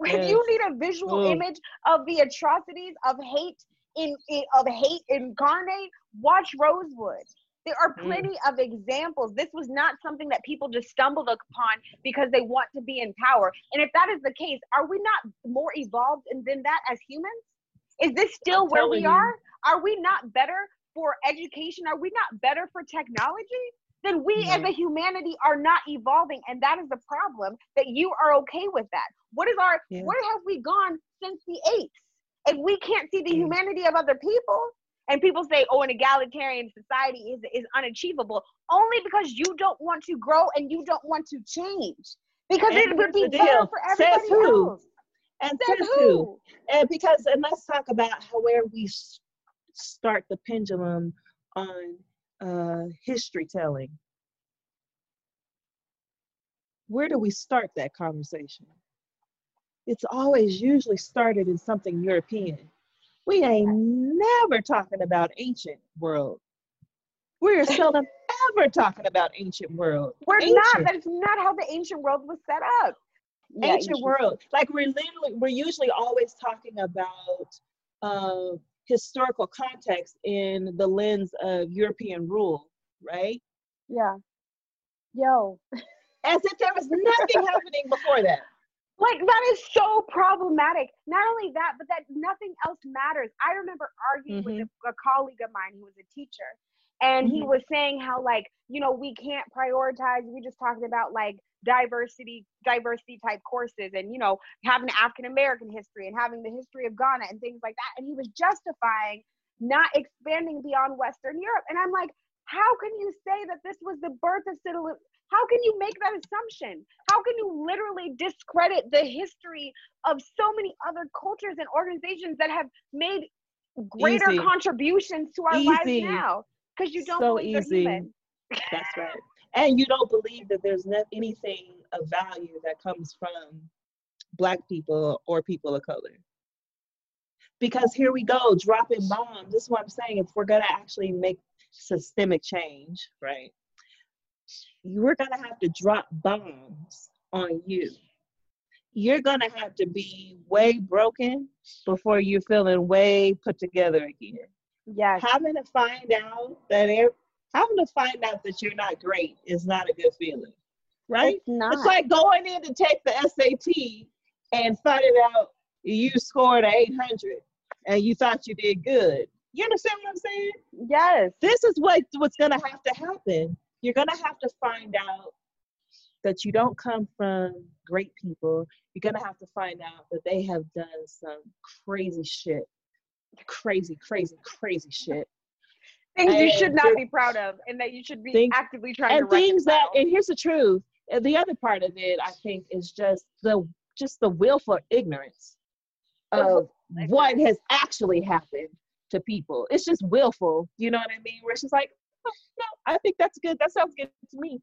Yes. If you need a visual image of the atrocities of hate in, in, of hate incarnate, watch Rosewood. There are mm. plenty mm. of examples. This was not something that people just stumbled upon because they want to be in power. And if that is the case, are we not more evolved than that as humans? Is this still I'm where we you. are? Are we not better for education? Are we not better for technology? Then we no. as a humanity are not evolving and that is the problem that you are okay with that what is our yeah. where have we gone since the eighth if we can't see the humanity of other people and people say oh an egalitarian society is is unachievable only because you don't want to grow and you don't want to change because and it would be better for everybody says who? else and says, says who? who and because and let's talk about how where we start the pendulum on uh, history telling, where do we start that conversation? It's always usually started in something European. We ain't never talking about ancient world. We're seldom ever talking about ancient world. We're ancient. not. That's not how the ancient world was set up. Yeah, ancient, ancient world. Like we're literally, we're usually always talking about uh, historical context in the lens of European rule, right? Yeah. Yo. As if there was nothing happening before that. Like that is so problematic. Not only that, but that nothing else matters. I remember arguing mm-hmm. with a, a, colleague of mine who was a teacher, and mm-hmm. he was saying how like you know we can't prioritize. We just talking about like diversity diversity type courses and you know having african american history and having the history of ghana and things like that and he was justifying not expanding beyond western europe and i'm like how can you say that this was the birth of citizen how can you make that assumption how can you literally discredit the history of so many other cultures and organizations that have made greater easy. contributions to our easy. lives now because you don't so believe easy. that's right. And you don't believe that there's not anything of value that comes from black people or people of color. Because here we go dropping bombs. This is what i'm saying. If we're going to actually make systemic change right you're going to have to drop bombs on you. You're gonna have to be way broken before you're feeling way put together again. Yes. Having to find out that it, having to find out that you're not great is not a good feeling, right? It's not. It's like going in to take the SAT and finding out you scored an 800 and you thought you did good. You understand what I'm saying? yes. This is what what's gonna have to happen. You're gonna have to find out that you don't come from great people. You're gonna have to find out that they have done some crazy shit, crazy, crazy, crazy shit, Things you should not be proud of and that you should be Things- actively trying and to things that. And here's the truth. The other part of it, I think, is just the just the willful ignorance of what has actually happened to people. It's just willful. You know what I mean? Where it's just like, oh, no, I think that's good. That sounds good to me.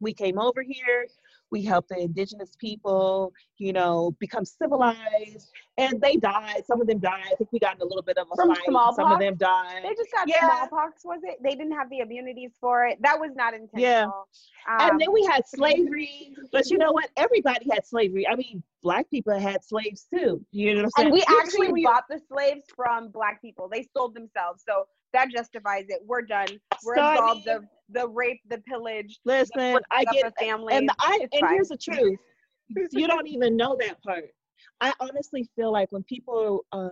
We came over here. We helped the indigenous people, you know, become civilized, and they died. Some of them died. I think we got in a little bit of a From fight. Some of them died. They just got Yeah. smallpox, was it? They didn't have the immunities for it. That was not intentional. Yeah. Um, and then we had slavery, but you know what? Everybody had slavery. I mean, black people had slaves too. You know what I'm saying? and we actually you- bought the slaves from black people. They sold themselves. So that justifies it. We're done. We're So, absolved of the rape, the pillage, Listen, the I get of and I It's and fine. here's the truth. You don't even know that part. I honestly feel like when people um,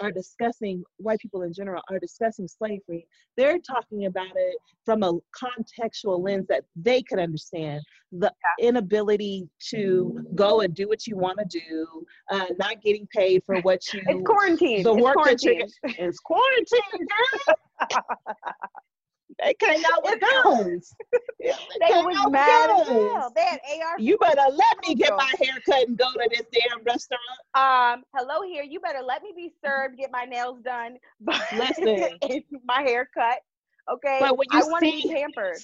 are discussing white people in general are discussing slavery, they're talking about it from a contextual lens that they could understand. The inability to go and do what you want to do, uh, not getting paid for what you it's quarantine. the it's work that you're quarantine. it's quarantine, girl. they came out with guns. Yeah, They came was out with mad as guns. hell. They had AR. You better let me get my hair cut and go to this damn restaurant. Um, hello here. You better let me be served, get my nails done, Listen. my hair cut. Okay. But when I you want to be see- pampered.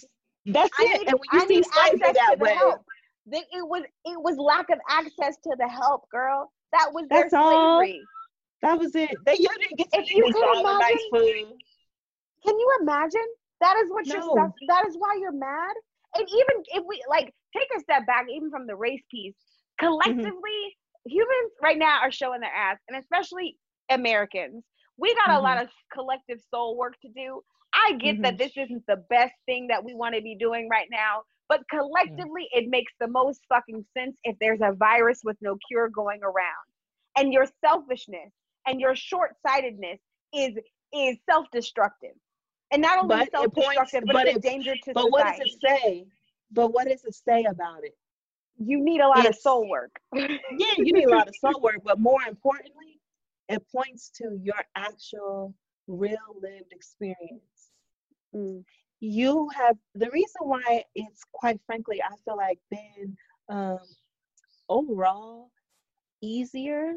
That's I it. need, and when you I see need slavery access that to the help. They, it was it was lack of access to the help, girl. That was That's their all. slavery. that was it. They you didn't get to If you eat can all the nice food. Can you imagine? That is what you're stuff. That is why you're mad. And even if we like take a step back, even from the race piece, mm-hmm. collectively, humans right now are showing their ass, and especially Americans. We got a lot mm-hmm. of collective soul work to do. I get that mm-hmm. this isn't the best thing that we want to be doing right now, but collectively, it makes the most fucking sense if there's a virus with no cure going around. And your selfishness and your short-sightedness is is self-destructive. And not only But it points- self-destructive, but, but it's a danger to But what does it say? But what does it say about it? You need a lot of soul work. Yeah, you need a lot of soul work, but more importantly, it points to your actual real lived experience. Mm. You have the reason why it's quite frankly, I feel like been um, overall easier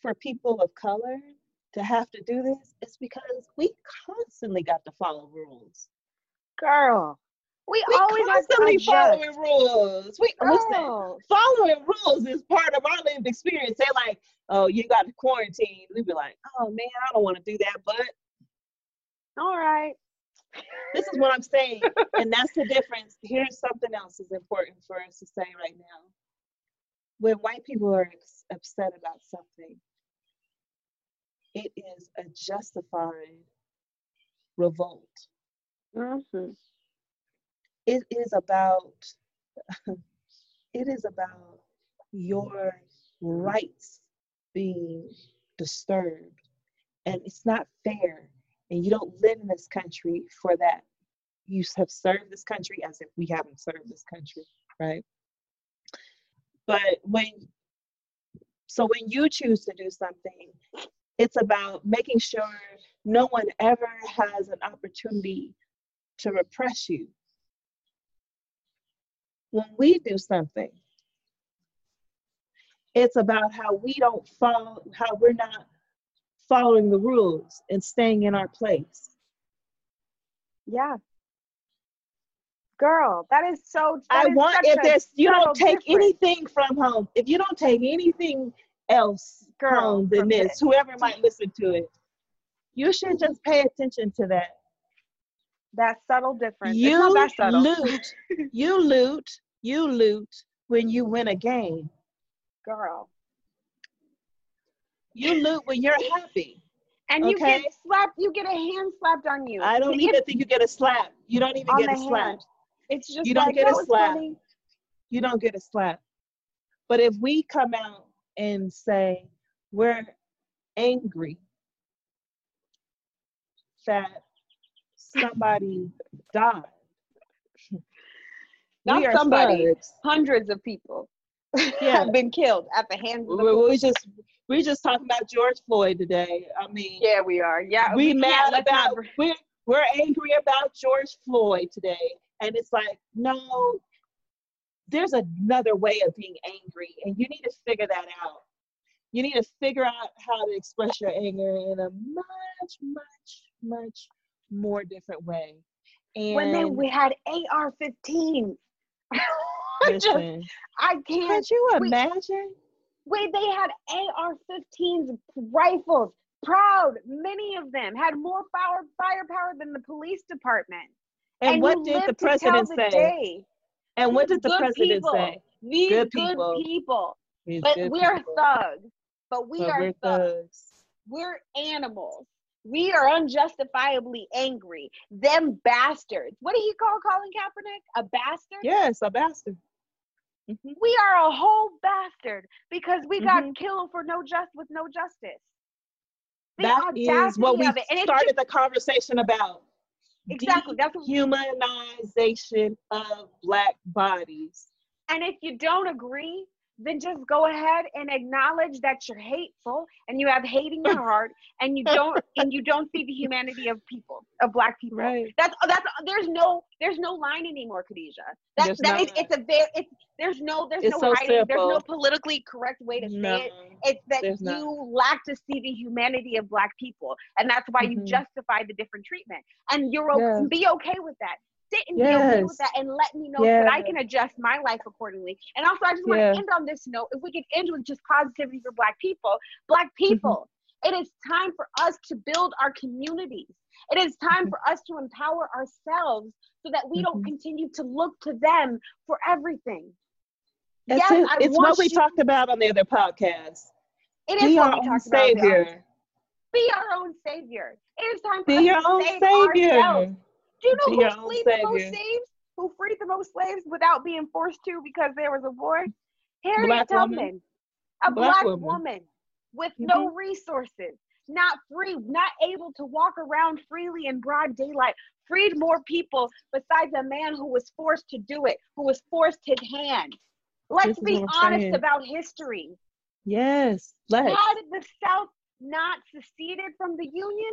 for people of color to have to do this is because we constantly got to follow rules. Girl, we, We always have to constantly following rules. We uh, listen. Following rules is part of our lived experience. They're like, oh, you got to quarantine. We'd be like, oh man, I don't want to do that, but All right. this is what I'm saying. and that's the difference. Here's something else is important for us to say right now. When white people are ex- upset about something, it is a justified revolt. Mm-hmm. It is about it is about your rights being disturbed. And it's not fair. And you don't live in this country for that. You have served this country as if we haven't served this country, right? But when, so when you choose to do something, it's about making sure no one ever has an opportunity to repress you. When we do something, it's about how we don't follow, how we're not following the rules and staying in our place. Yeah. Girl, that is so. I that is want if there's you don't take difference. anything from home, if you don't take anything else Girl, than this, whoever might listen to it, you should just pay attention to that. that subtle difference. You that subtle. loot, you loot, you loot when you win a game. Girl. You loot when you're happy. And you Okay. get slapped, you get a hand slapped on you. I don't even think you get a slap. You don't even get a slap. hand. It's just You don't like, get a oh, slap. funny. You don't get a slap. But if we come out and say we're angry that somebody died, Not somebody. thugs. Hundreds of people Yeah. have been killed at the hands of the We, we just we just talking about George Floyd today. I mean, Yeah, we are. Yeah, we, can't mad about we're we're angry about George Floyd today, and it's like no, there's another way of being angry, and you need to figure that out. You need to figure out how to express your anger in a much, much, much more different way. And when they we had AR-15. I just, listen, I can't. could you imagine? Wait, they had AR-15s, rifles. Proud, many of them had more power, firepower than the police department. And, what did the president say? And what did the president people. say? These Good good people. people. These But good we are people. thugs. But we But are we're thugs. thugs. We're animals. We are unjustifiably angry. Them bastards. What did he call Colin Kaepernick? A bastard? Yes, a bastard. Mhm. We are a whole bastard because we got Mhm. killed for no just with no justice. The That is what we. Started just- the conversation about. Exactly, that's what- Dehumanization of black bodies. And if you don't agree, then just go ahead and acknowledge that you're hateful and you have hate in your heart and you don't and you don't see the humanity of people, of black people. Right. That's that's there's no there's no line anymore, Kadija. That, There's that it's, it's a very it's there's no there's It's no so hiding, there's no politically correct way to say No. it. It's that you not. lack to see the humanity of black people, and that's why you Mhm. justify the different treatment. And you're Yes. be okay with that. Sit and be okay with that, and let me know so that I can adjust my life accordingly. And also, I just want Yeah. to end on this note. If we can end with just positivity for black people, black Mm-hmm. people. It is time for us to build our communities. It is time Mhm. for us to empower ourselves so that we don't Mhm. continue to look to them for everything. That's yes, it. It's what we you- talked about on the other podcast. It is Be what our we own talked about. savior. Be our own savior. It is time for Be us your to own save savior. ourselves. Do you know who freed the most slaves? Who freed the most slaves without being forced to because there was a war? Harriet Black woman. Tubman, a Black black, woman. woman. with no Mm-hmm. resources, not free, not able to walk around freely in broad daylight, freed more people besides a man who was forced to do it, who was forced his hand. Let's This be honest saying. about history. Yes. Let's. Had the South not seceded from the Union,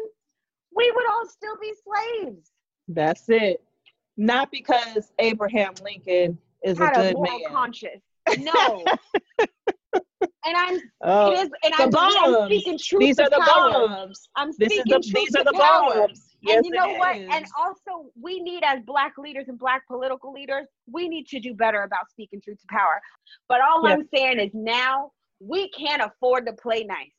we would all still be slaves. That's it. Not because Abraham Lincoln is a Had a good moral man. conscience. No. and I'm Oh, it is and the I'm, I'm speaking truth these to are the power. bombs. I'm speaking the truth these to are the power. bombs. Yes, and you know what? is. And also, we need, as Black leaders and Black political leaders, we need to do better about speaking truth to power. But all Yeah. I'm saying is now we can't afford to play nice.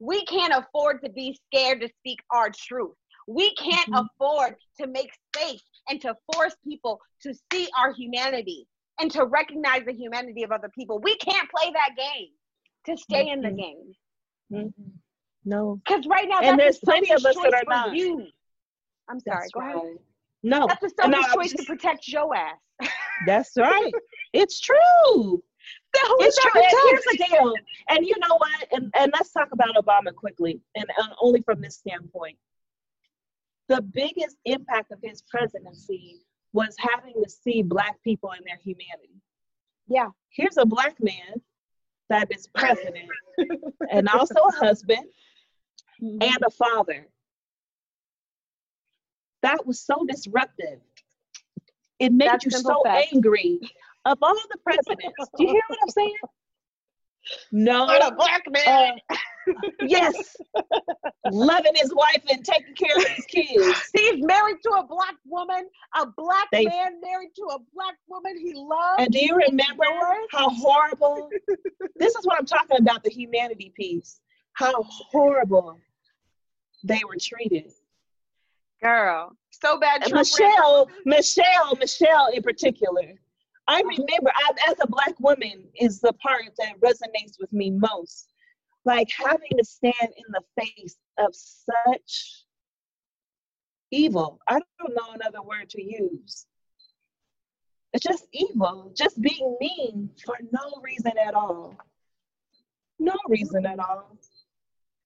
We can't afford to be scared to speak our truth. We can't Mhm. afford to make space and to force people to see our humanity and to recognize the humanity of other people. We can't play that game to stay in the Mhm. game. Mhm. No. Because right now, And there's plenty of us that are not. You. I'm sorry. That's go ahead. No. That's a No, selfish was choice to protect your ass. That's right. it's true. It's true. And here's the deal. And you know what? And, and let's talk about Obama quickly, and, and only from this standpoint. The biggest impact of his presidency was having to see Black people in their humanity. Yeah. Here's a Black man that is president, and also a husband mm-hmm. and a father. That was so disruptive. It made That's you so fact. angry. Of all the presidents, do you hear what I'm saying? No, What a black uh, yes, loving his wife and taking care of his kids. He's married to a black woman, a black They- man married to a black woman he loves. And do you remember how horrible? This is what I'm talking about the humanity piece. How horrible they were treated. Girl, so bad. And Trump ran- Michelle, Michelle, Michelle in particular. I remember I, as a black woman is the part that resonates with me most. Like having to stand in the face of such evil. I don't know another word to use. It's just evil, just being mean for no reason at all. No reason at all.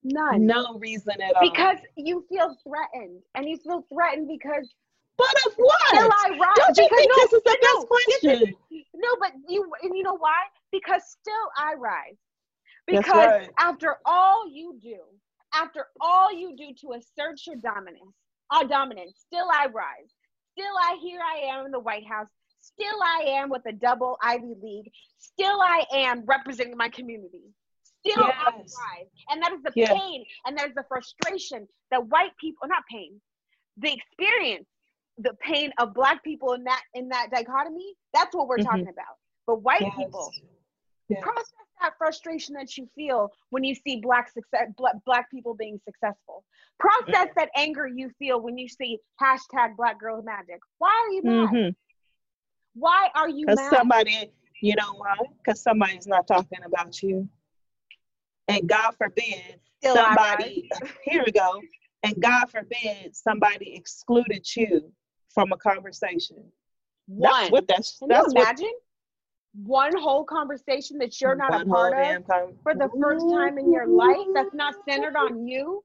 None. No reason at all. Because you feel threatened, and you feel threatened because but of what? Still I rise. Don't you because think no, this is the no, best question? No, but you and you know why? Because still I rise. Because right. after all you do, after all you do to assert your dominance, our dominance, still I rise. Still I here I am in the White House. Still I am with a double Ivy League. Still I am representing my community. Still I Yes. rise. And that is the Yeah. pain and there's the frustration that white people not pain, the experience, the pain of black people in that in that dichotomy, that's what we're Mhm. talking about. But white Yes. people, Yes. process that frustration that you feel when you see black success black, black people being successful process that anger you feel when you see hashtag black girl magic why are you mad Mhm. why are you Because mad somebody, you know why? Because somebody's not talking about you. And God forbid Still somebody, here we go. And God forbid somebody excluded you from a conversation. one That's what that's, can that's you imagine one whole conversation that you're not a part of con- for the first time in your life that's not centered on you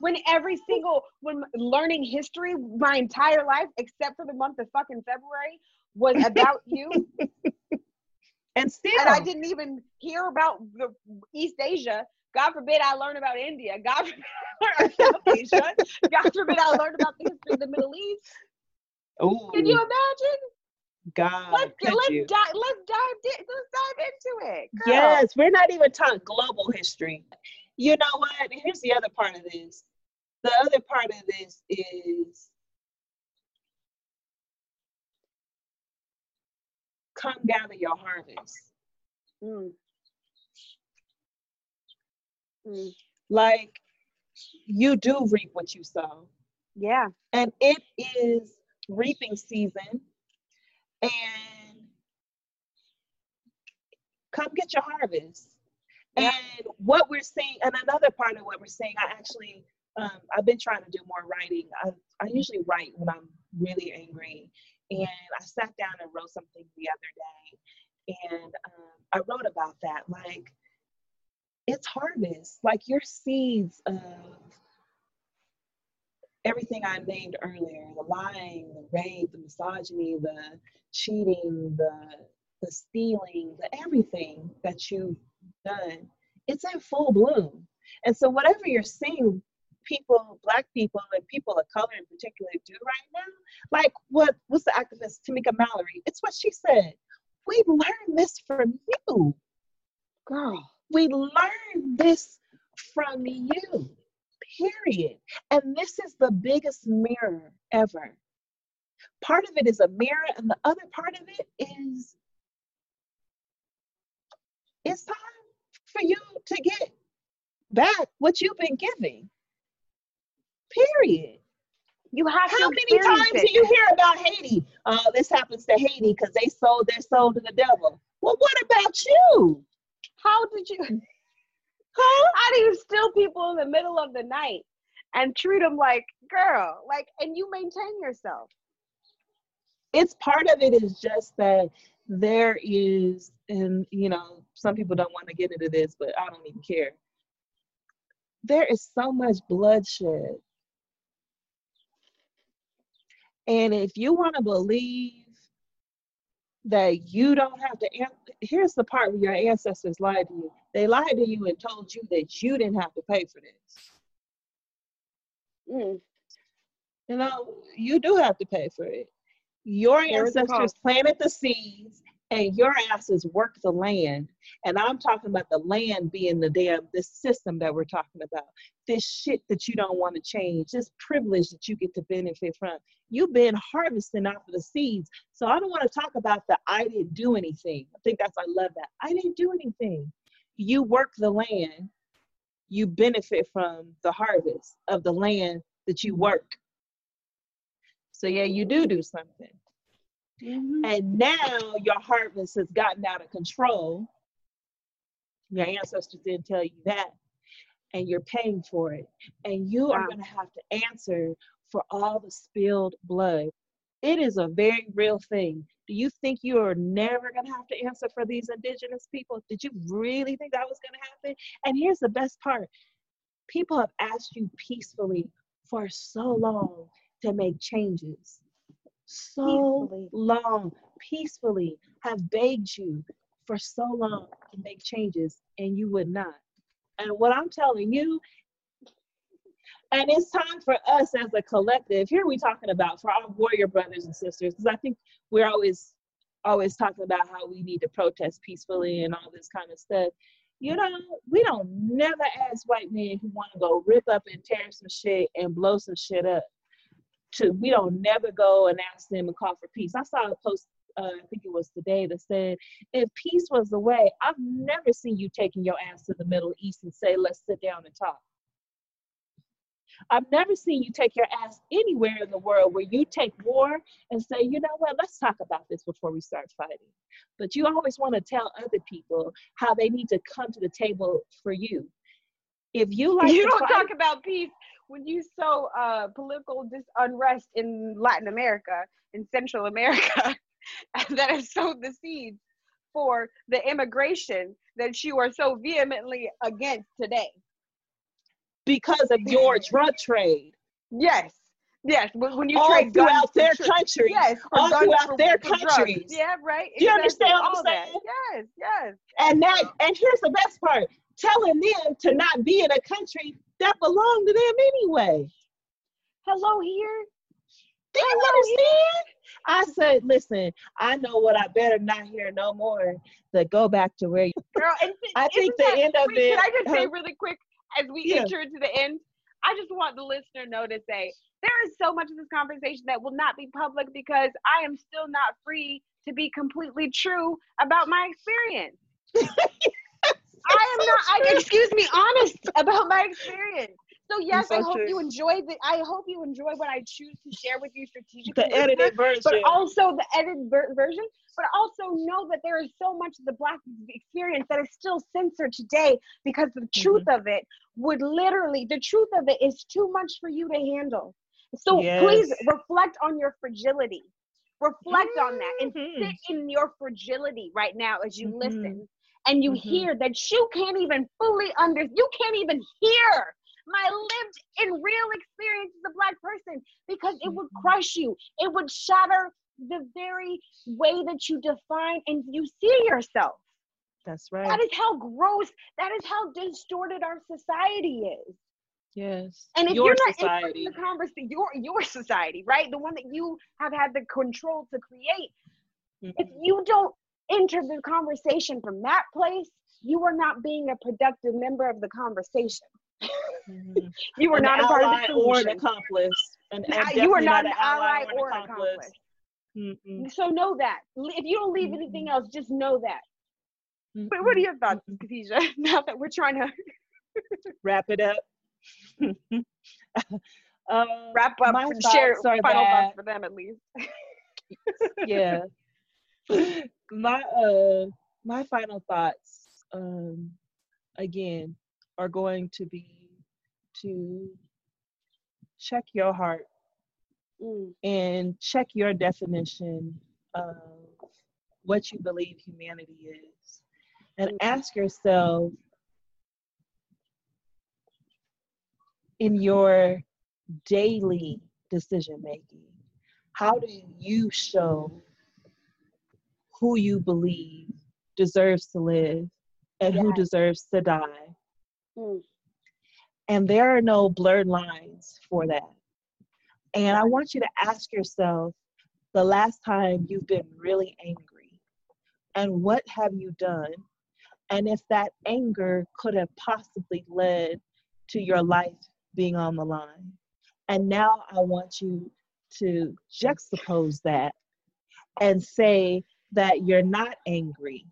when every single when learning history my entire life except for the month of fucking february was about you And still, and I didn't even hear about the East Asia. God forbid I learn about India. God forbid I learn about Asia. God forbid I learn about the history of the Middle East. Ooh, Can you imagine? God, Let's let's you? dive let's dive di- let's dive into it. Girl. Yes, we're not even talking global history. You know what? Here's the other part of this. The other part of this is come gather your harvest. Mm. Like you do reap what you sow. Yeah. And it is reaping season. And come get your harvest. Yeah. And what we're seeing, and another part of what we're seeing, I actually, um, I've been trying to do more writing. I, I usually write when I'm really angry. And I sat down and wrote something the other day. And um, I wrote about that. Like, it's harvest. Like, your seeds of everything I named earlier the lying, the rape, the misogyny, the cheating, the the stealing, the everything that you've done, it's in full bloom. And so whatever you're seeing people, black people and people of color in particular do right now, like what what's the activist Tamika Mallory? It's what she said. We learned this from you. Girl. We learned this from you. Period. And this is the biggest mirror ever. Part of it is a mirror, and the other part of it is it's time for you to get back what you've been giving. Period. You have How many times it. do you hear about Haiti? Oh, this happens to Haiti because they sold their soul to the devil. Well, what about you? How did you how do you steal people in the middle of the night and treat them like girl? Like and you maintain yourself. it's part of it is just that there is and you know some people don't want to get into this but i don't even care there is so much bloodshed and if you want to believe that you don't have to an- here's the part where your ancestors lied to you they lied to you and told you that you didn't have to pay for this Mm. you know, you do have to pay for it. Your ancestors planted the seeds and your asses work the land. And I'm talking about the land being the damn this system that we're talking about. This shit that you don't want to change, this privilege that you get to benefit from. You've been harvesting off of the seeds. So I don't want to talk about the I didn't do anything. I think that's I love that. I didn't do anything. You work the land you benefit from the harvest of the land that you work. So yeah, you do do something. Mm-hmm. And now your harvest has gotten out of control. Your ancestors didn't tell you that. And you're paying for it. And you are going to have to answer for all the spilled blood. It is a very real thing. Do you think you are never going to have to answer for these indigenous people? Did you really think that was going to happen? And here's the best part people have asked you peacefully for so long to make changes so peacefully. long, peacefully have begged you for so long to make changes, and you would not. And what I'm telling you, and it's time for us as a collective. Here we talking about for our warrior brothers and sisters, because I think we're always always talking about how we need to protest peacefully and all this kind of stuff. You know, we don't never ask white men who want to go rip up and tear some shit and blow some shit up to we don't never go and ask them and call for peace. I saw a post, uh, I think it was today, that said, if peace was the way, I've never seen you taking your ass to the Middle East and say, let's sit down and talk. I've never seen you take your ass anywhere in the world where you take war and say, you know what, let's talk about this before we start fighting. But you always want to tell other people how they need to come to the table for you. If you like, you don't fight, talk about peace when you sow uh, political dis- unrest in Latin America, in Central America, that has sowed the seeds for the immigration that you are so vehemently against today. Because of your drug trade. Yes. Yes, when you all trade throughout their tr- country, yes, all throughout their countries. Drugs. Yeah, right. Do you understand what I'm saying? Yes, yes. And that, and here's the best part: telling them to not be in a country that belong to them anyway. Hello here. Do you Hello understand? Here. I said, listen, I know what I better not hear no more. That go back to where you. Girl, and I think the end of it. Can I just say really quick as we yeah. enter into the end? I just want the listener know to say there is so much of this conversation that will not be public because I am still not free to be completely true about my experience. I am not. I, excuse me, honest about my experience. So yes, so I hope true. you enjoy the. I hope you enjoy what I choose to share with you strategically. The edited version, but also the edited ver- version. But also know that there is so much of the Black experience that is still censored today because the mm-hmm. truth of it would literally. The truth of it is too much for you to handle. So yes. please reflect on your fragility. Reflect mm-hmm. on that and mm-hmm. sit in your fragility right now as you mm-hmm. listen and you mm-hmm. hear that you can't even fully under you can't even hear my lived in real experience as a black person because it would mm-hmm. crush you it would shatter the very way that you define and you see yourself that's right that is how gross that is how distorted our society is yes and if your you're not society. in the conversation your your society right the one that you have had the control to create mm-hmm. if you don't enter the conversation from that place, you are not being a productive member of the conversation. Mm-hmm. you are an not a part of the solution. or an accomplice. And, and you are not, not an ally, or an accomplice. accomplice. Mm-hmm. So know that. If you don't leave mm-hmm. anything else, just know that. But what are your thoughts, Kadija? Now that we're trying to wrap it up. uh, wrap up and share final that, thoughts for them at least. yeah. my uh my final thoughts um again are going to be to check your heart mm. and check your definition of what you believe humanity is and mm. ask yourself in your daily decision making how do you show who you believe deserves to live and who deserves to die. Mm. And there are no blurred lines for that. And I want you to ask yourself the last time you've been really angry and what have you done? And if that anger could have possibly led to your life being on the line. And now I want you to juxtapose that and say, that you're not angry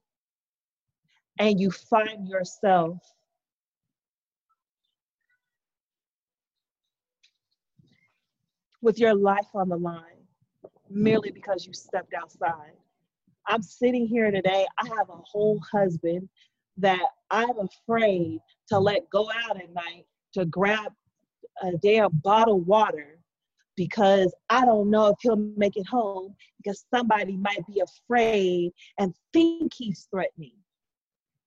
and you find yourself with your life on the line, merely because you stepped outside. I'm sitting here today. I have a whole husband that I'm afraid to let go out at night to grab a damn bottle of water because I don't know if he'll make it home because somebody might be afraid and think he's threatening.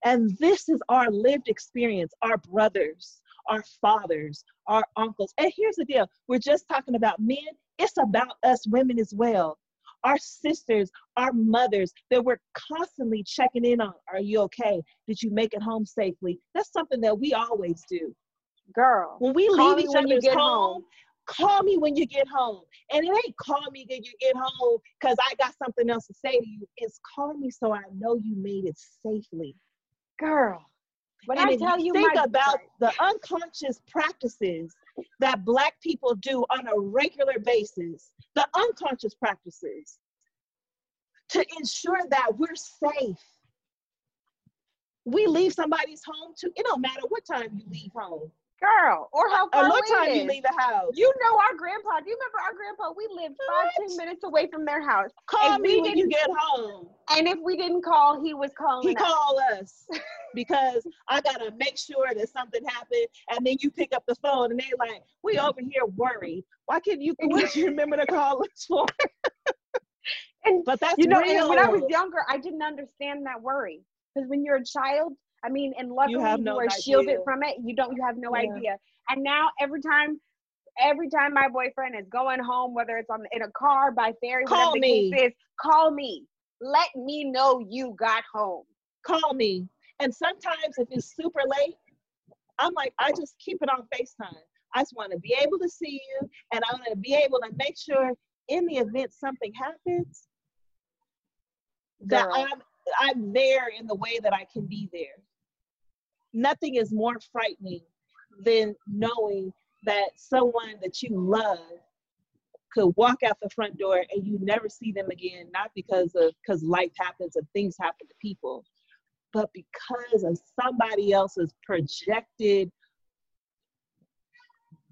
And this is our lived experience, our brothers, our fathers, our uncles. And here's the deal we're just talking about men, it's about us women as well. Our sisters, our mothers, that we're constantly checking in on. Are you okay? Did you make it home safely? That's something that we always do. Girl, when we leave each other's home, home, call me when you get home. And it ain't call me when you get home because I got something else to say to you. It's call me so I know you made it safely. Girl, when and I tell you, think about the unconscious practices that Black people do on a regular basis, the unconscious practices to ensure that we're safe. We leave somebody's home to, it don't matter what time you leave home girl, or how far what time you leave the house. You know our grandpa. Do you remember our grandpa? We lived five, ten minutes away from their house. Call me when you get home. And if we didn't call, he was calling. He called us because I gotta make sure that something happened. And then you pick up the phone and they like, we over here worried. Why can't you? What you remember to call us for? and but that's you know, real. when I was younger, I didn't understand that worry because when you're a child, I mean, and luckily you, no you are idea. shielded from it. You don't, you have no yeah. idea. And now every time, every time my boyfriend is going home, whether it's on in a car, by ferry, call whatever me. the case is, call me. Let me know you got home. Call me. And sometimes if it's super late, I'm like, I just keep it on FaceTime. I just want to be able to see you, and I want to be able to make sure in the event something happens Girl. that I'm I'm there in the way that I can be there nothing is more frightening than knowing that someone that you love could walk out the front door and you never see them again not because of because life happens and things happen to people but because of somebody else's projected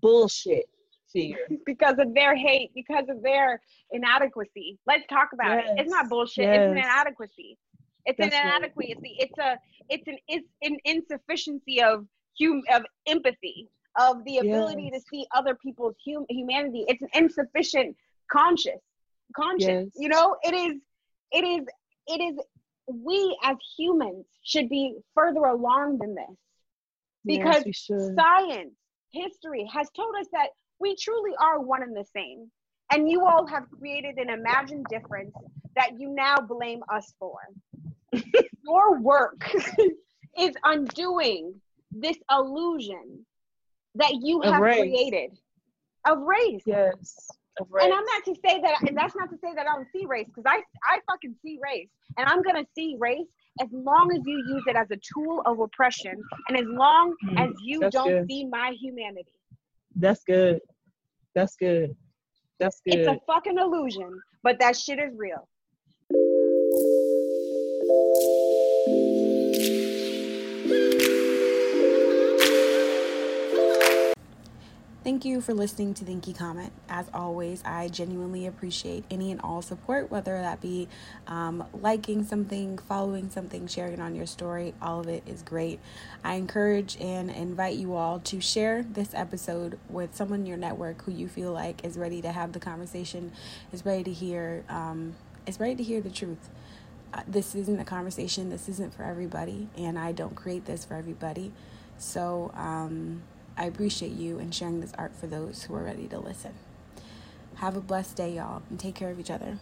bullshit fear because of their hate because of their inadequacy let's talk about yes. it it's not bullshit yes. it's an inadequacy it's That's an inadequacy. Right. It's a it's an it's an insufficiency of hum of empathy of the ability yes. to see other people's hum- humanity. It's an insufficient conscious conscious. Yes. You know, it is it is it is we as humans should be further along than this because yes, science history has told us that we truly are one and the same and you all have created an imagined difference that you now blame us for your work is undoing this illusion that you have created of race. Yes. Of race. And I'm not to say that, and that's not to say that I don't see race, because I, I fucking see race, and I'm gonna see race as long as you use it as a tool of oppression, and as long mm, as you don't good. see my humanity. That's good. That's good. That's good. It's a fucking illusion, but that shit is real. Thank you for listening to Thinky Comment. As always, I genuinely appreciate any and all support, whether that be um, liking something, following something, sharing on your story. All of it is great. I encourage and invite you all to share this episode with someone in your network who you feel like is ready to have the conversation, is ready to hear, um, is ready to hear the truth. Uh, this isn't a conversation. This isn't for everybody, and I don't create this for everybody. So, um, I appreciate you and sharing this art for those who are ready to listen. Have a blessed day, y'all, and take care of each other.